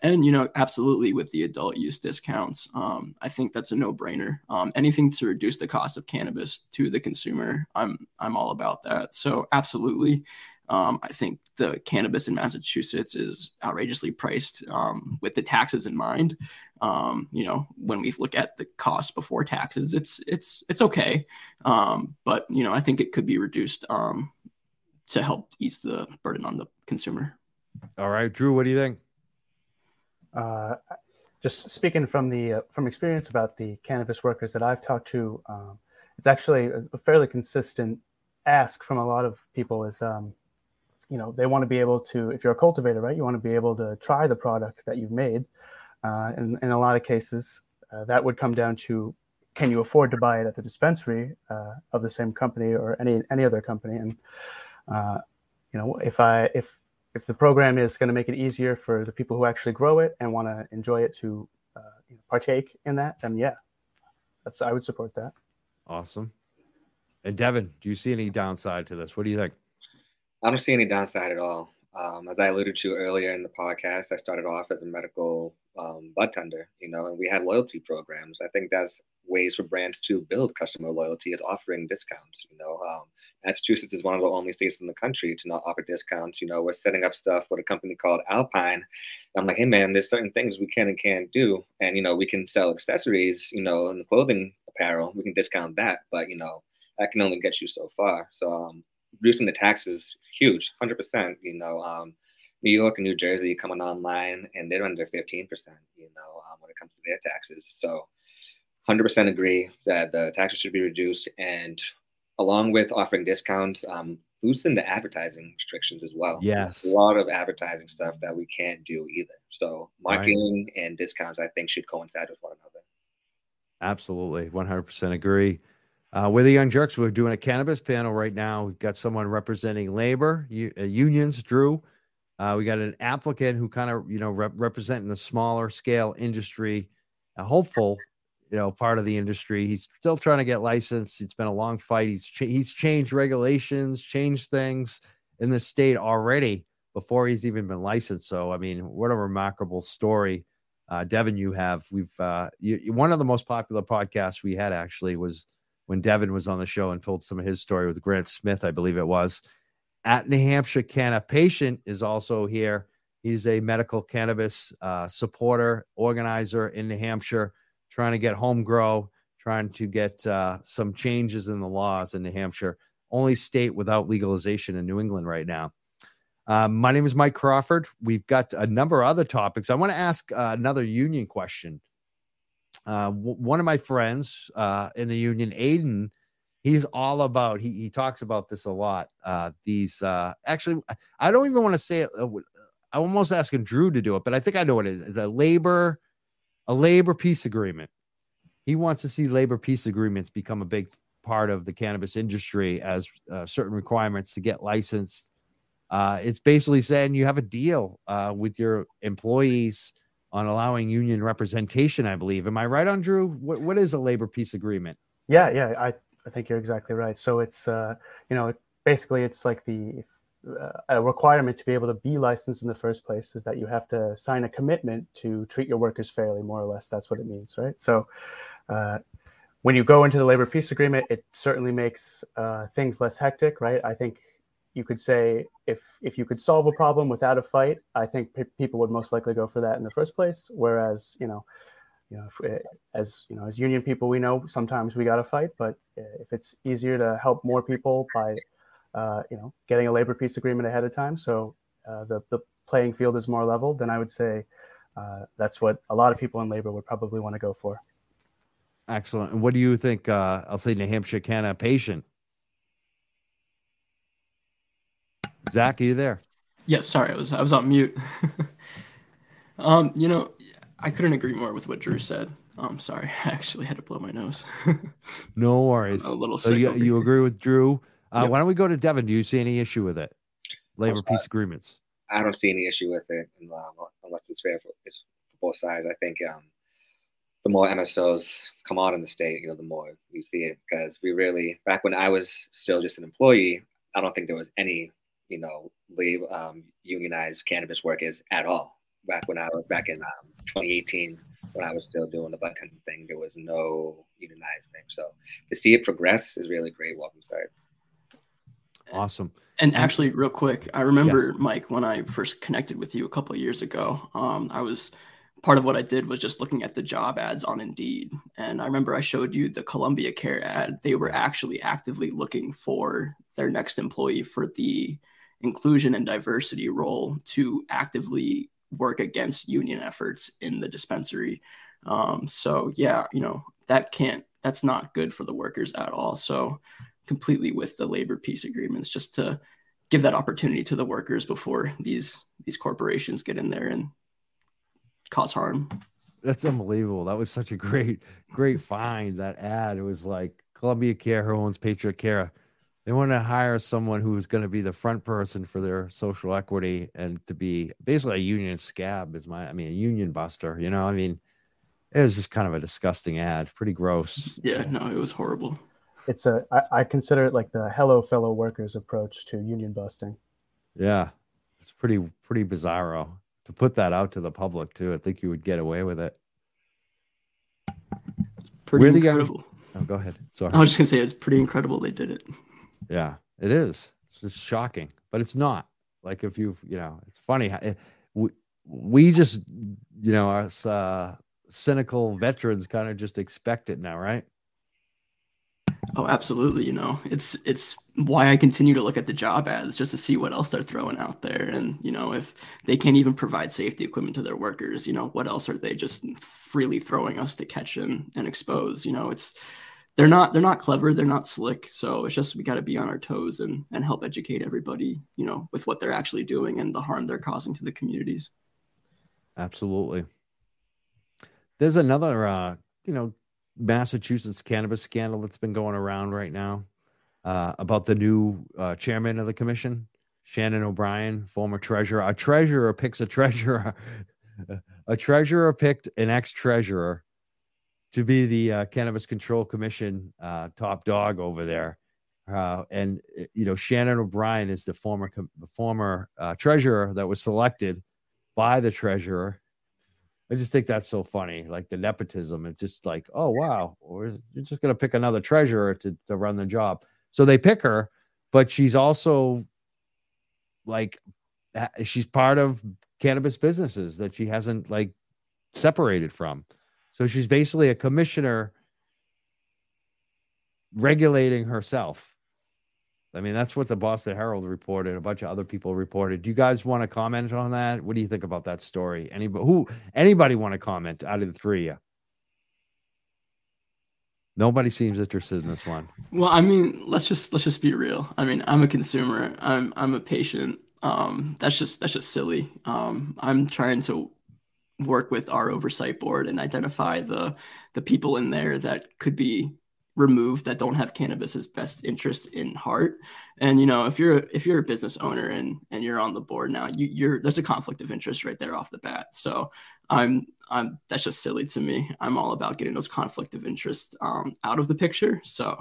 And you know absolutely with the adult use discounts um, i think that's a no-brainer. Um, anything to reduce the cost of cannabis to the consumer i'm i'm all about that. So absolutely um, i think the cannabis in massachusetts is outrageously priced um, with the taxes in mind. Um, you know when we look at the cost before taxes it's it's it's okay. Um, but you know i think it could be reduced to help ease the burden on the consumer. All right drew what do you think? Uh, just speaking from the uh, from experience about the cannabis workers that I've talked to, um, it's actually a fairly consistent ask from a lot of people is, um, you know, they want to be able to, if you're a cultivator, right, you want to be able to try the product that you've made. Uh, and in a lot of cases, uh, that would come down to can you afford to buy it at the dispensary uh, of the same company or any any other company? And uh, you know, if I if if the program is going to make it easier for the people who actually grow it and want to enjoy it to uh, partake in that, then yeah, that's I would support that. Awesome. And Devin, do you see any downside to this? What do you think? I don't see any downside at all. Um, as I alluded to earlier in the podcast, I started off as a medical um, bud tender, you know, and we had loyalty programs. I think that's ways for brands to build customer loyalty is offering discounts. You know, um, Massachusetts is one of the only states in the country to not offer discounts. You know, we're setting up stuff with a company called Alpine. I'm like, hey man, there's certain things we can and can't do, and you know, we can sell accessories. You know, and clothing apparel, we can discount that, but you know, that can only get you so far. So um, reducing the taxes huge, hundred percent. You know, um, New York and New Jersey coming online, and they're under fifteen percent. You know, um, when it comes to their taxes. So, hundred percent agree that the taxes should be reduced, and along with offering discounts, um, loosen the advertising restrictions as well. Yes. a lot of advertising stuff that we can't do either. So marketing right. and discounts, I think, should coincide with one another. Absolutely, 100% agree. Uh, we're the Young Jerks. We're doing a cannabis panel right now. We've got someone representing labor u- uh, unions, Drew. Uh, we got an applicant who kind of, you know, rep- representing the smaller scale industry, a hopeful, you know, part of the industry. He's still trying to get licensed. It's been a long fight. He's ch- he's changed regulations, changed things in the state already before he's even been licensed. So, I mean, what a remarkable story uh, Devin, you have. We've uh, you, one of the most popular podcasts we had actually was when Devin was on the show and told some of his story with Grant Smith, I believe it was. At New Hampshire Canna Patient is also here. He's a medical cannabis uh, supporter, organizer in New Hampshire, trying to get home grow, trying to get uh, some changes in the laws in New Hampshire. Only state without legalization in New England right now. Um, my name is Mike Crawford. We've got a number of other topics. I want to ask uh, another union question. Uh, w- one of my friends uh, in the union, Aiden, he's all about. He he talks about this a lot. Uh, these uh, actually, I don't even want to say it. Uh, I'm almost asking Drew to do it, but I think I know what it is. It's a labor, a labor peace agreement. He wants to see labor peace agreements become a big part of the cannabis industry as certain requirements to get licensed it's basically saying you have a deal with your employees on allowing union representation. I believe. Am I right on Drew? What what is a labor peace agreement? Yeah, yeah, I I think you're exactly right. So it's uh, you know basically it's like the uh, a requirement to be able to be licensed in the first place is that you have to sign a commitment to treat your workers fairly, more or less. That's what it means, right? So. Uh, when you go into the labor peace agreement, it certainly makes uh, things less hectic, right? I think you could say if if you could solve a problem without a fight, I think p- people would most likely go for that in the first place. Whereas you know, you know, if, as you know, as union people, we know sometimes we got to fight, but if it's easier to help more people by uh, you know getting a labor peace agreement ahead of time, so uh, the the playing field is more level, then I would say uh, that's what a lot of people in labor would probably want to go for. Excellent. And what do you think? Uh, I'll say New Hampshire Canna patient Zach, are you there? Yes, sorry, I was I was on mute. um, you know, I couldn't agree more with what Drew said. I'm um, sorry, I actually had to blow my nose. no worries. a little so you, you agree with Drew? Uh, yep. Why don't we go to Devin? Do you see any issue with it? Labor peace agreements. I don't see any issue with it um, unless it's fair for, it's for both sides. I think um, the more MSOs come on in the state, you know, the more you see it. Because we really, back when I was still just an employee, I don't think there was any you know, leave um, unionized cannabis workers at all. Back when I was back in um, 2018, when I was still doing the button thing, there was no unionized thing. So to see it progress is really great. Welcome, sorry. Awesome. And actually, real quick, I remember yes. Mike when I first connected with you a couple of years ago. Um, I was part of what I did was just looking at the job ads on Indeed. And I remember I showed you the Columbia Care ad. They were actually actively looking for their next employee for the inclusion and diversity role to actively work against union efforts in the dispensary. Um, so yeah, you know that can't that's not good for the workers at all. So completely with the labor peace agreements, just to give that opportunity to the workers before these these corporations get in there and cause harm. That's unbelievable. That was such a great, great find. That ad. It was like Columbia Care, who owns Patriot Care they want to hire someone who's going to be the front person for their social equity and to be basically a union scab is my i mean a union buster you know i mean it was just kind of a disgusting ad pretty gross. Yeah no it was horrible. It's a I, I consider it like the hello fellow workers approach to union busting. Yeah it's pretty pretty bizarro to put that out to the public too. I think you would get away with it. Pretty We're incredible. The guy... oh, go ahead. Sorry. I was just gonna say it's pretty incredible they did it yeah, it is. It's just shocking, but it's not. Like if you've, you know, it's funny. Eh, we, we just, you know, us uh, cynical veterans kind of just expect it now, right? Oh, absolutely. You know, it's it's why I continue to look at the job ads just to see what else they're throwing out there. And you know, if they can't even provide safety equipment to their workers, you know, what else are they just freely throwing us to catch and, and expose? You know, it's they're not they're not clever they're not slick so it's just we got to be on our toes and and help educate everybody you know with what they're actually doing and the harm they're causing to the communities. Absolutely. There's another uh you know massachusetts cannabis scandal that's been going around right now uh about the new uh chairman of the commission shannon o'brien former treasurer. A treasurer picks a treasurer a treasurer picked an ex-treasurer to be the uh, Cannabis Control Commission uh, top dog over there. Uh, and uh, you know Shannon O'Brien is the former the former uh, treasurer that was selected by the treasurer. I just think that's so funny, like the nepotism. It's just like, oh wow, or you're just gonna pick another treasurer to to run the job. So they pick her, but she's also like she's part of cannabis businesses that she hasn't like separated from. So she's basically a commissioner regulating herself. I mean, that's what the Boston Herald reported. A bunch of other people reported. Do you guys want to comment on that? What do you think about that story? Anybody who anybody want to comment out of the three? of you? Nobody seems interested in this one. Well, I mean, let's just let's just be real. I mean, I'm a consumer. I'm I'm a patient. Um, that's just that's just silly. Um, I'm trying to work with our oversight board and identify the the people in there that could be removed that don't have cannabis's best interest in heart. And you know if you're if you're a business owner and and you're on the board now you, you're there's a conflict of interest right there off the bat. So i'm i'm that's just silly to me. I'm all about getting those conflict of interest um, out of the picture. So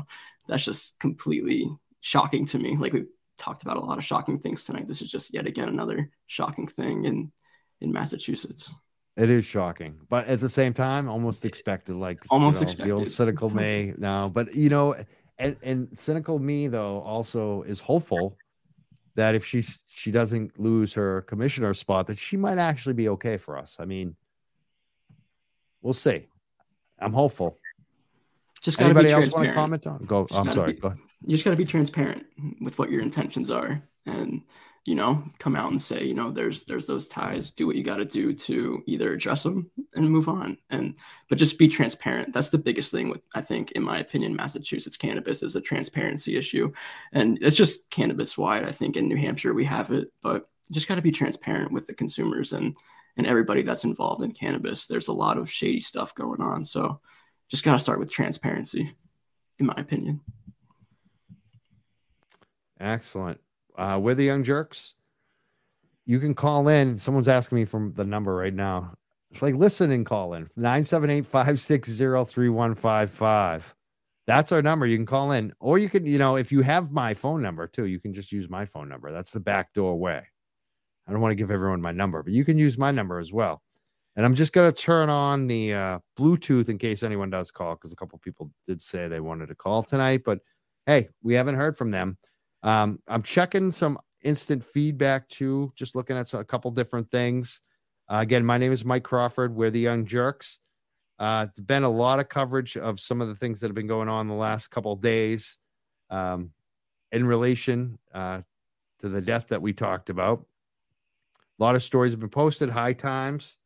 that's just completely shocking to me. Like we talked about a lot of shocking things tonight. This is just yet again another shocking thing in in massachusetts it is shocking, but at the same time, almost expected. Like almost you know, expected. The old cynical me now, but you know, and, and cynical me though also is hopeful that if she she doesn't lose her commissioner spot, that she might actually be okay for us. I mean, we'll see. I'm hopeful. Just anybody else want to comment on? Go. Just I'm sorry. Be, go ahead. You just got to be transparent with what your intentions are, and you know come out and say you know there's there's those ties do what you got to do to either address them and move on. And but just be transparent. That's the biggest thing with i think in my opinion massachusetts cannabis is a transparency issue. And it's just cannabis wide i think in new hampshire we have it but just got to be transparent with the consumers and and everybody that's involved in cannabis. There's a lot of shady stuff going on so just got to start with transparency in my opinion. Excellent uh, we're the Young Jerks. You can call in. Someone's asking me from the number right now. It's like listen and call in 978 560 3155. That's our number. You can call in, or you can, you know, if you have my phone number too, you can just use my phone number. That's the back door way. I don't want to give everyone my number, but you can use my number as well. And I'm just going to turn on the uh, Bluetooth in case anyone does call, because a couple people did say they wanted to call tonight. But hey, we haven't heard from them. Um, I'm checking some instant feedback too, just looking at a couple different things. Uh, again, my name is Mike Crawford. We're the Young Jerks. Uh, it's been a lot of coverage of some of the things that have been going on the last couple days um, in relation uh, to the death that we talked about. A lot of stories have been posted, high times.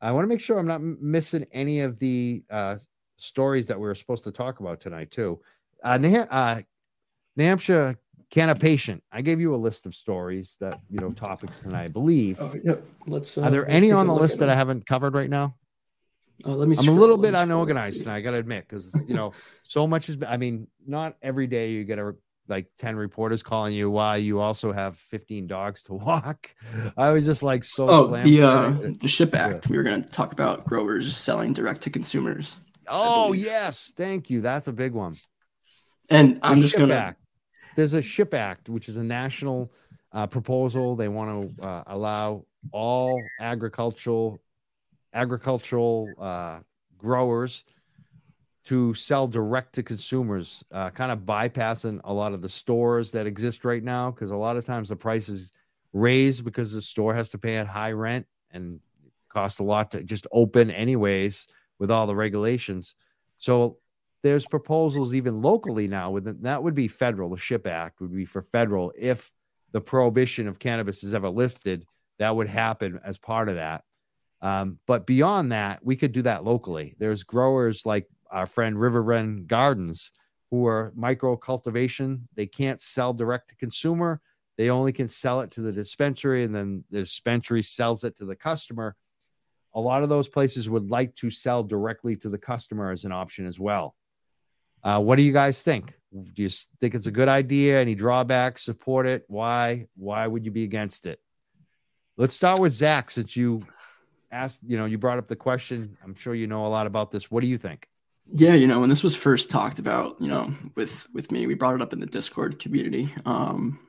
I want to make sure I'm not missing any of the uh, stories that we were supposed to talk about tonight, too. Uh, New, uh, Hampshire Canna Patient? I gave you a list of stories that you know topics tonight. I believe. Oh, yep. Let's. Uh, Are there any on the list that I haven't covered right now? Uh, let me. I'm a little bit unorganized, and I got to admit, because you know, so much is. I mean, not every day you get a like 10 reporters calling you why you also have 15 dogs to walk. I was just like so oh, the uh, the ship act. Yeah. We were going to talk about growers selling direct to consumers. Oh, yes. Thank you. That's a big one. And the I'm just going to there's a ship act which is a national uh, proposal. They want to uh, allow all agricultural agricultural uh, growers to sell direct to consumers uh, kind of bypassing a lot of the stores that exist right now because a lot of times the prices raise because the store has to pay a high rent and cost a lot to just open anyways with all the regulations. So there's proposals even locally now with that would be federal the ship act would be for federal if the prohibition of cannabis is ever lifted that would happen as part of that um, but beyond that we could do that locally there's growers like our friend river run gardens who are micro cultivation. They can't sell direct to consumer. They only can sell it to the dispensary, and then the dispensary sells it to the customer. A lot of those places would like to sell directly to the customer as an option as well. Uh, what do you guys think? Do you think it's a good idea? Any drawbacks? Support it? Why? Why would you be against it? Let's start with Zach, since you asked, you know, you brought up the question. I'm sure you know a lot about this. What do you think? Yeah, you know, when this was first talked about, you know, with with me, we brought it up in the Discord community. Um,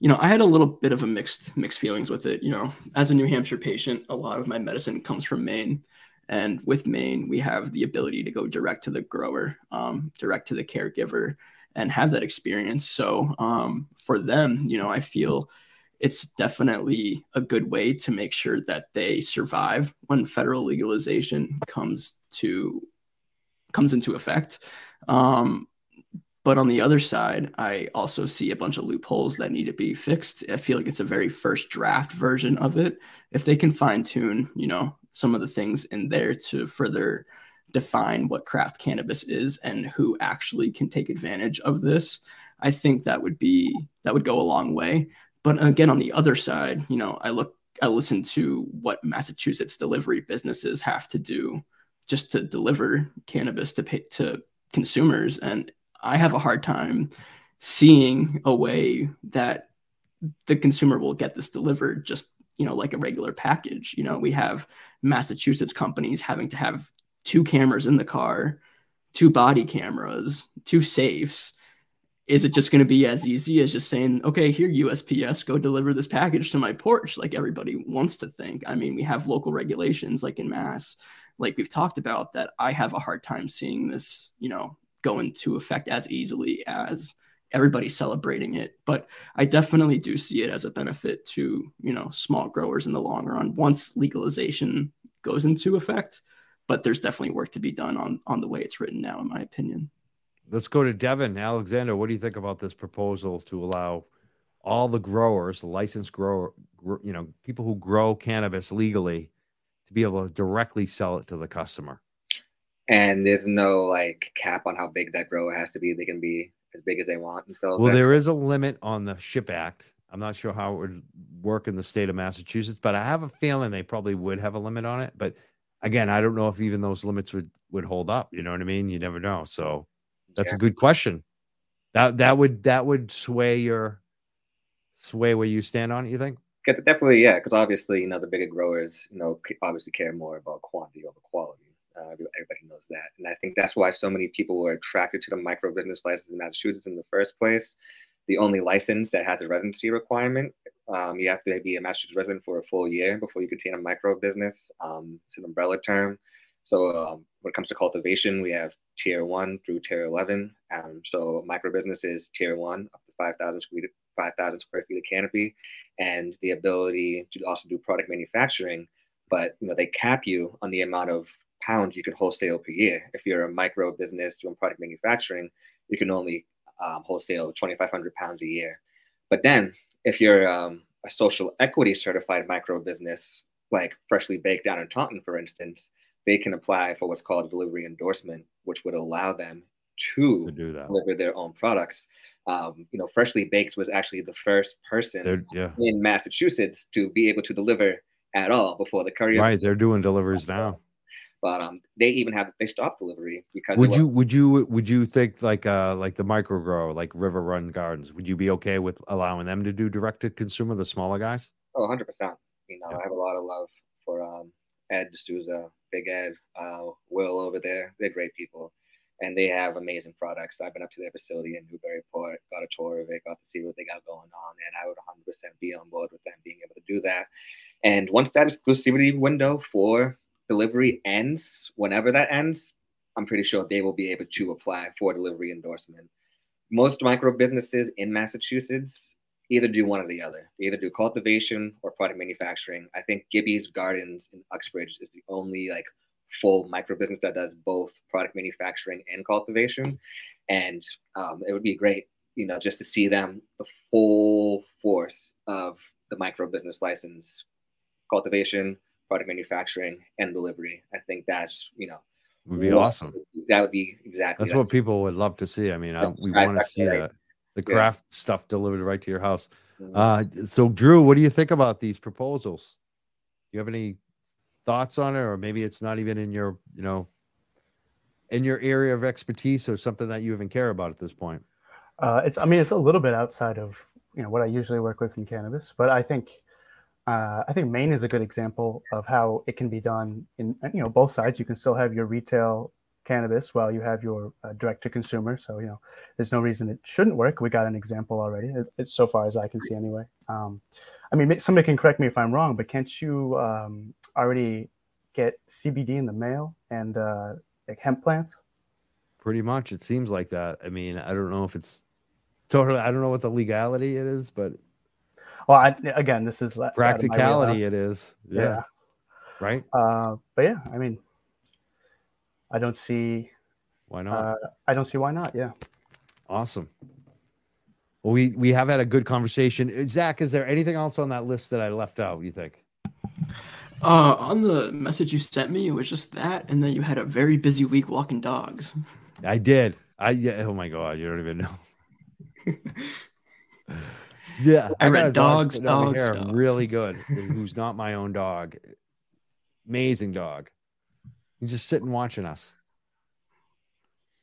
you know, I had a little bit of a mixed mixed feelings with it. You know, as a New Hampshire patient, a lot of my medicine comes from Maine. And with Maine, we have the ability to go direct to the grower, um, direct to the caregiver, and have that experience. So um, for them, you know, I feel it's definitely a good way to make sure that they survive when federal legalization comes to comes into effect. Um, but on the other side, I also see a bunch of loopholes that need to be fixed. I feel like it's a very first draft version of it. If they can fine tune, you know, some of the things in there to further define what craft cannabis is and who actually can take advantage of this, I think that would be that would go a long way. But again, on the other side, you know, I look I listen to what Massachusetts delivery businesses have to do just to deliver cannabis to pay, to consumers and I have a hard time seeing a way that the consumer will get this delivered just you know like a regular package. You know we have massachusetts companies having to have two cameras in the car two body cameras two safes. Is it just going to be as easy as just saying okay here usps go deliver this package to my porch like everybody wants to think. I mean we have local regulations like in mass like we've talked about that i have a hard time seeing this you know go into effect as easily as everybody celebrating it but i definitely do see it as a benefit to you know small growers in the long run once legalization goes into effect but there's definitely work to be done on on the way it's written now in my opinion. Let's go to devin. Alexander what do you think about this proposal to allow all the growers licensed grower you know people who grow cannabis legally to be able to directly sell it to the customer? And there's no like cap on how big that grower has to be. They can be as big as they want. And so, well, there is a limit on the SHIP Act. I'm not sure how it would work in the state of Massachusetts, but I have a feeling they probably would have a limit on it. But again, I don't know if even those limits would would hold up. You know what I mean? You never know. So that's yeah. a good question. That that would that would sway your sway where you stand on it. You think? Definitely, yeah. Because obviously, you know, the bigger growers, you know, obviously care more about quantity over quality. Uh, everybody knows that. And I think that's why so many people were attracted to the micro business license in Massachusetts in the first place. The only license that has a residency requirement. Um, you have to be a Massachusetts resident for a full year before you can obtain a micro business. Um, it's an umbrella term. So um, when it comes to cultivation, we have tier one through tier 11. Um, so micro business is tier one up to 5,000 square, 5,000 square feet of canopy and the ability to also do product manufacturing. But you know they cap you on the amount of pounds you can wholesale per year. If you're a micro business doing product manufacturing, you can only um, wholesale 2,500 pounds a year. But then, if you're um, a social equity certified micro business, like Freshly Baked down in Taunton, for instance, they can apply for what's called a delivery endorsement, which would allow them to, to do that. deliver their own products. Um, you know, Freshly Baked was actually the first person yeah. in Massachusetts to be able to deliver at all before the courier. Right, they're doing deliveries now but um, they even have they stopped delivery because would you would you would you think like uh like the micro grow like River Run Gardens would you be okay with allowing them to do direct to consumer the smaller guys? Oh, 100 percent. You know, yeah. I have a lot of love for um Ed D'Souza, Big Ed, uh, Will over there. They're great people, and they have amazing products. I've been up to their facility in Newburyport, got a tour of it, got to see what they got going on, and I would 100 percent be on board with them being able to do that. And once that exclusivity window for delivery ends, whenever that ends, I'm pretty sure they will be able to apply for delivery endorsement. Most micro businesses in Massachusetts either do one or the other. They either do cultivation or product manufacturing. I think Gibby's Gardens in Uxbridge is the only like full micro business that does both product manufacturing and cultivation. And um, it would be great, you know, just to see them the full force of the micro business license, cultivation, product manufacturing and delivery. I think that's you know would be awesome. that would be exactly. That's what people would love to see. I mean, I, we want to see that the Yeah. craft stuff delivered right to your house. Mhm. Uh, so, Drew, what do you think about these proposals? Do you have any thoughts on it, or maybe it's not even in your, you know, in your area of expertise, or something that you even care about at this point? Uh, it's, I mean, it's a little bit outside of you know what I usually work with in cannabis, but I think uh, I think Maine is a good example of how it can be done in you know both sides. You can still have your retail cannabis while you have your uh, direct to consumer. So you know, there's no reason it shouldn't work. We got an example already. It- It's so far as I can see anyway. Um, I mean, somebody can correct me if I'm wrong, but can't you um, already get CBD in the mail and uh, like hemp plants? Pretty much, it seems like that. I mean, I don't know if it's totally. I don't know what the legality it is, but Well, I, again, this is la- out of my practicality it is. Yeah, yeah. right. Uh, but yeah, I mean, I don't see, Why not? uh, I don't see why not. Yeah. Awesome. Well, we we have had a good conversation. Uh, Zach, is there anything else on that list that I left out? You think? Uh, on the message you sent me, it was just that, and then you had a very busy week walking dogs. I did. I yeah. Oh my god, you don't even know. Yeah, I got read a dog dogs, sitting over dogs, here, dogs. really good. Who's not my own dog? Amazing dog. He's just sitting watching us.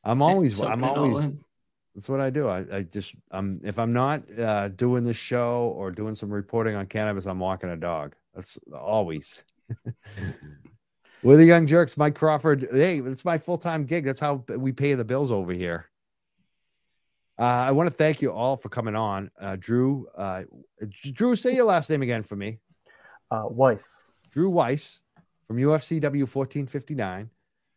I'm always. Soaking I'm always. That's what I do. I, I just. I'm. If I'm not uh, doing this show or doing some reporting on cannabis, I'm walking a dog. That's always. We're the Young Jerks, Mike Crawford. Hey, it's my full time gig. That's how we pay the bills over here. Uh, I want to thank you all for coming on. Uh, Drew, uh, Drew, say your last name again for me. Uh, Weisse. Drew Weisse from UFCW 1459.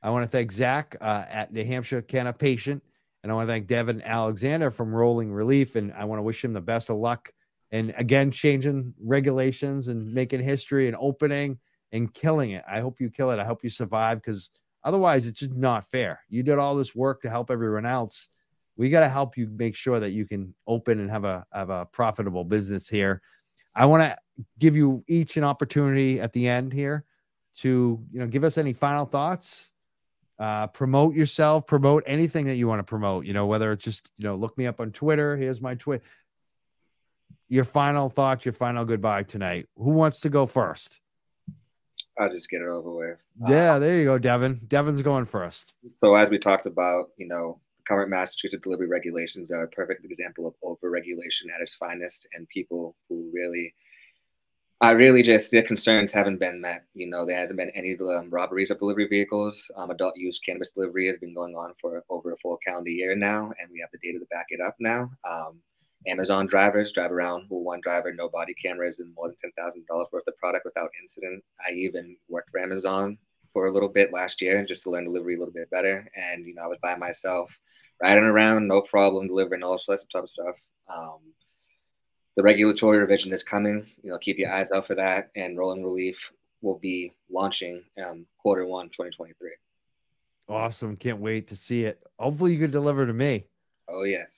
I want to thank Zach uh, at New Hampshire Canna Patient. And I want to thank Devin Alexander from Rolling Releaf. And I want to wish him the best of luck. And again, changing regulations and making history and opening and killing it. I hope you kill it. I hope you survive because otherwise it's just not fair. You did all this work to help everyone else. We got to help you make sure that you can open and have a have a profitable business here. I want to give you each an opportunity at the end here to you know give us any final thoughts. Uh promote yourself promote anything that you want to promote you know whether it's just you know look me up on twitter. Here's my tweet your final thoughts your final goodbye tonight. Who wants to go first? I'll just get it over with. yeah there you go devin. Devin's going first. So as we talked about, you know, current Massachusetts delivery regulations are a perfect example of over-regulation at its finest, and people who really, I really just their concerns haven't been met. You know, there hasn't been any um, robberies of delivery vehicles. Um, adult use cannabis delivery has been going on for over a full calendar year now, and we have the data to back it up now. Um, Amazon drivers drive around with one driver, no body cameras, and more than ten thousand dollars worth of product without incident. I even worked for Amazon for a little bit last year just to learn delivery a little bit better. And you know, I was by myself, riding around, no problem, delivering all sorts of type of stuff. Um, the regulatory revision is coming. You know, keep your eyes out for that. And Rolling Releaf will be launching um, quarter one, 2023. awesome can't wait to see it hopefully you can deliver to me Oh yes.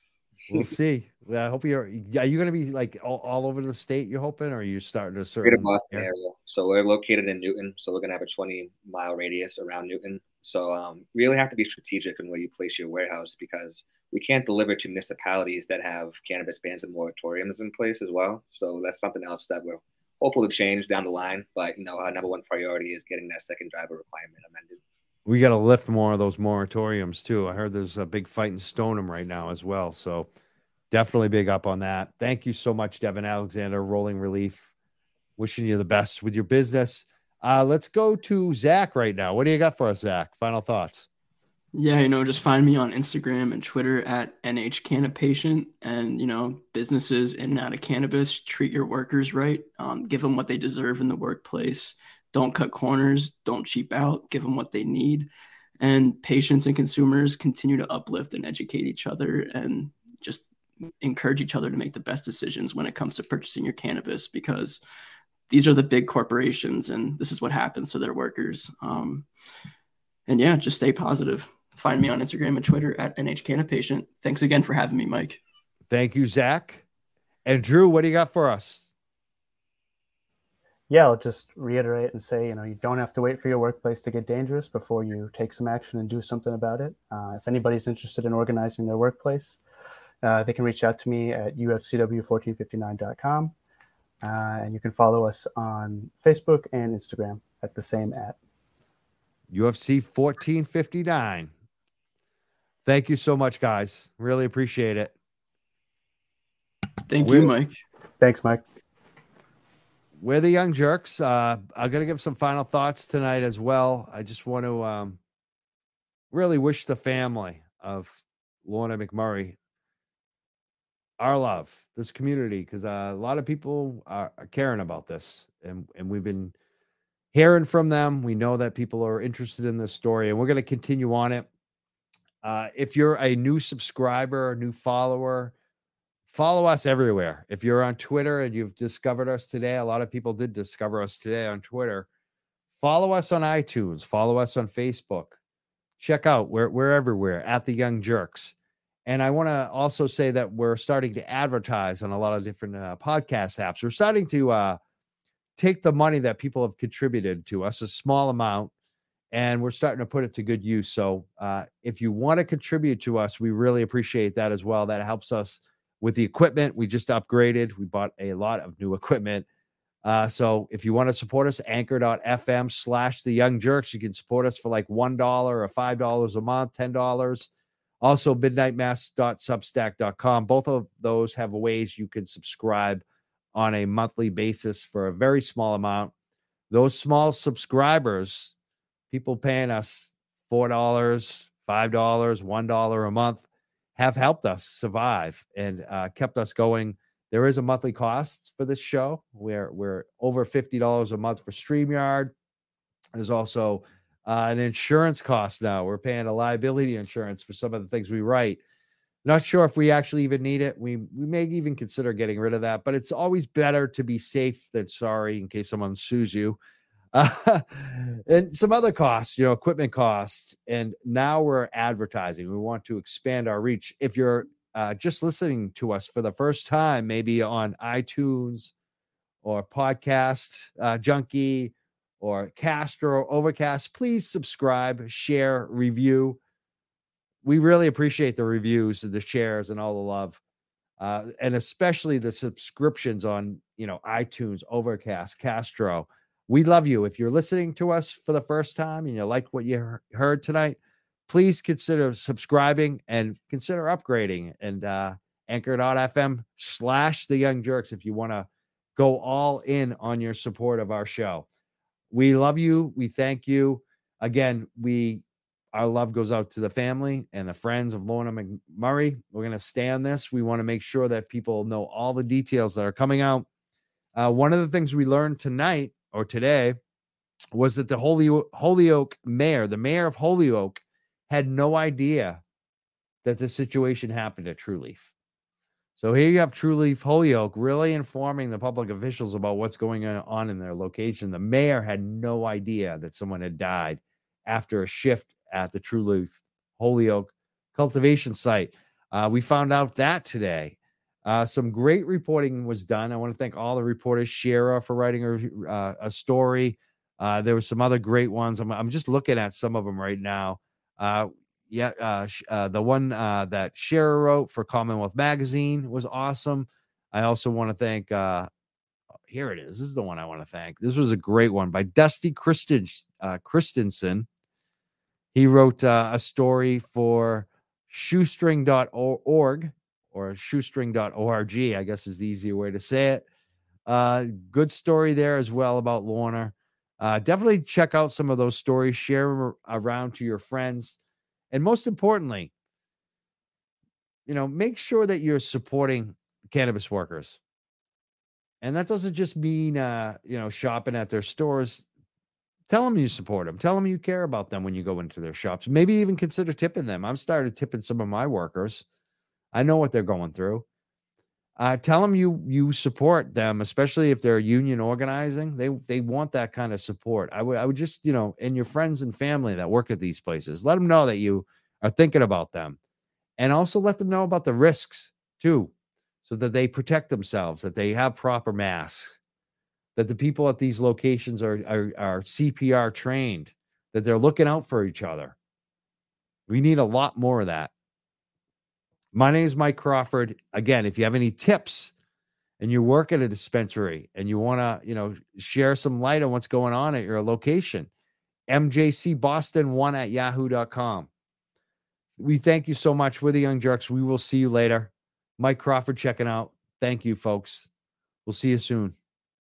we'll see Yeah, i hope you're are you going to be like all, all over the state you're hoping or are you starting to certain Boston area? area. So we're located in Newton. So we're gonna have a 20 mile radius around Newton. So um, really have to be strategic in where you place your warehouse because we can't deliver to municipalities that have cannabis bans and moratoriums in place as well. So that's something else that we're hopeful to change down the line. But you know, our number one priority is getting that second driver requirement amended. we got to lift more of those moratoriums too. I heard there's a big fight in Stoneham right now as well. So definitely big up on that. Thank you so much, Devin Alexander, Rolling Releaf. Wishing you the best with your business. Uh, let's go to Zach right now. What do you got for us, Zach? Final thoughts. Yeah, you know, just find me on Instagram and Twitter at NHCannapatient. And, you know, businesses in and out of cannabis, treat your workers right. Um, give them what they deserve in the workplace. Don't cut corners. Don't cheap out. Give them what they need. And patients and consumers continue to uplift and educate each other and just encourage each other to make the best decisions when it comes to purchasing your cannabis because these are the big corporations and this is what happens to their workers. Um, and yeah, just stay positive. Find me on Instagram and Twitter at NHCannapatient. Thanks again for having me, Mike. Thank you, Zach. And Drew, what do you got for us? yeah, I'll just reiterate and say, you know, you don't have to wait for your workplace to get dangerous before you take some action and do something about it. Uh, if anybody's interested in organizing their workplace, uh, they can reach out to me at ufcw1459.com. Uh, and you can follow us on Facebook and Instagram at the same at UFC 1459. Thank you so much, guys. Really appreciate it. Thank We're- you, Mike. Thanks, Mike. We're the Young Jerks. Uh, I'm going to give some final thoughts tonight as well. I just want to um, really wish the family of Lorna McMurrey our love, this community, because uh, a lot of people are, are caring about this, and and we've been hearing from them. We know that people are interested in this story, and we're going to continue on it. Uh, if you're a new subscriber, a new follower, follow us everywhere. If you're on Twitter and you've discovered us today, a lot of people did discover us today on Twitter. Follow us on iTunes, follow us on Facebook. Check out we're we're everywhere at the Young Jerks. And I want to also say that we're starting to advertise on a lot of different uh, podcast apps. We're starting to uh, take the money that people have contributed to us, a small amount, and we're starting to put it to good use. So uh, if you want to contribute to us, we really appreciate that as well. That helps us with the equipment. We just upgraded, we bought a lot of new equipment. Uh, so if you want to support us, anchor.fm slash the young jerks, you can support us for like $1 or $5 a month, $10. Also, midnightmass.substack.com. Both of those have ways you can subscribe on a monthly basis for a very small amount. Those small subscribers, people paying us $4, $5, $1 a month, have helped us survive and uh, kept us going. There is a monthly cost for this show. We're, we're over $50 a month for StreamYard. There's also uh, an insurance cost now. We're paying a liability insurance for some of the things we write. Not sure if we actually even need it. We we may even consider getting rid of that, but it's always better to be safe than sorry in case someone sues you. Uh, and some other costs, you know, equipment costs. And now we're advertising. We want to expand our reach. If you're uh, just listening to us for the first time, maybe on iTunes or Podcast uh, Junkie or Castro or Overcast, please subscribe, share, review. We really appreciate the reviews and the shares and all the love. Uh, and especially the subscriptions on you know iTunes, Overcast, Castro. We love you. If you're listening to us for the first time and you like what you heard tonight, please consider subscribing and consider upgrading and uh anchor.fm slash the young jerks if you want to go all in on your support of our show. We love you. We thank you. Again, we our love goes out to the family and the friends of Lorna McMurrey. We're going to stay on this. We want to make sure that people know all the details that are coming out. Uh, one of the things we learned tonight or today was that the Holy Holyoke mayor, the mayor of Holyoke, had no idea that this situation happened at Trulieve. So here you have Trulieve Holyoke really informing the public officials about what's going on in their location. The mayor had no idea that someone had died after a shift at the Trulieve Holyoke cultivation site. Uh, we found out that today. Uh, some great reporting was done. I want to thank all the reporters, Shira for writing a, uh, a story. Uh, there were some other great ones. I'm, I'm just looking at some of them right now. Yeah, uh, uh, the one uh, that Shira wrote for Commonwealth Magazine was awesome. I also want to thank. Uh, here it is. This is the one I want to thank. This was a great one by Dusty Christen, uh, Christensen. He wrote uh, a story for shoestring.org or shoestring.org, I guess is the easier way to say it. Uh, good story there as well about Lorna. Uh, definitely check out some of those stories, share them around to your friends. And most importantly, you know, make sure that you're supporting cannabis workers. And that doesn't just mean, uh, you know, shopping at their stores. Tell them you support them. Tell them you care about them when you go into their shops. Maybe even consider tipping them. I've started tipping some of my workers. I know what they're going through. Uh, tell them you you support them, especially if they're union organizing. They they want that kind of support. I would I would just you know, and your friends and family that work at these places, let them know that you are thinking about them, and also let them know about the risks too, so that they protect themselves, that they have proper masks, that the people at these locations are, are, are CPR trained, that they're looking out for each other. We need a lot more of that. My name is Mike Crawford. Again, if you have any tips and you work at a dispensary and you want to, you know, share some light on what's going on at your location, mjcboston1 at yahoo.com. We thank you so much. We're the Young Jerks. We will see you later. Mike Crawford checking out. Thank you, folks. We'll see you soon.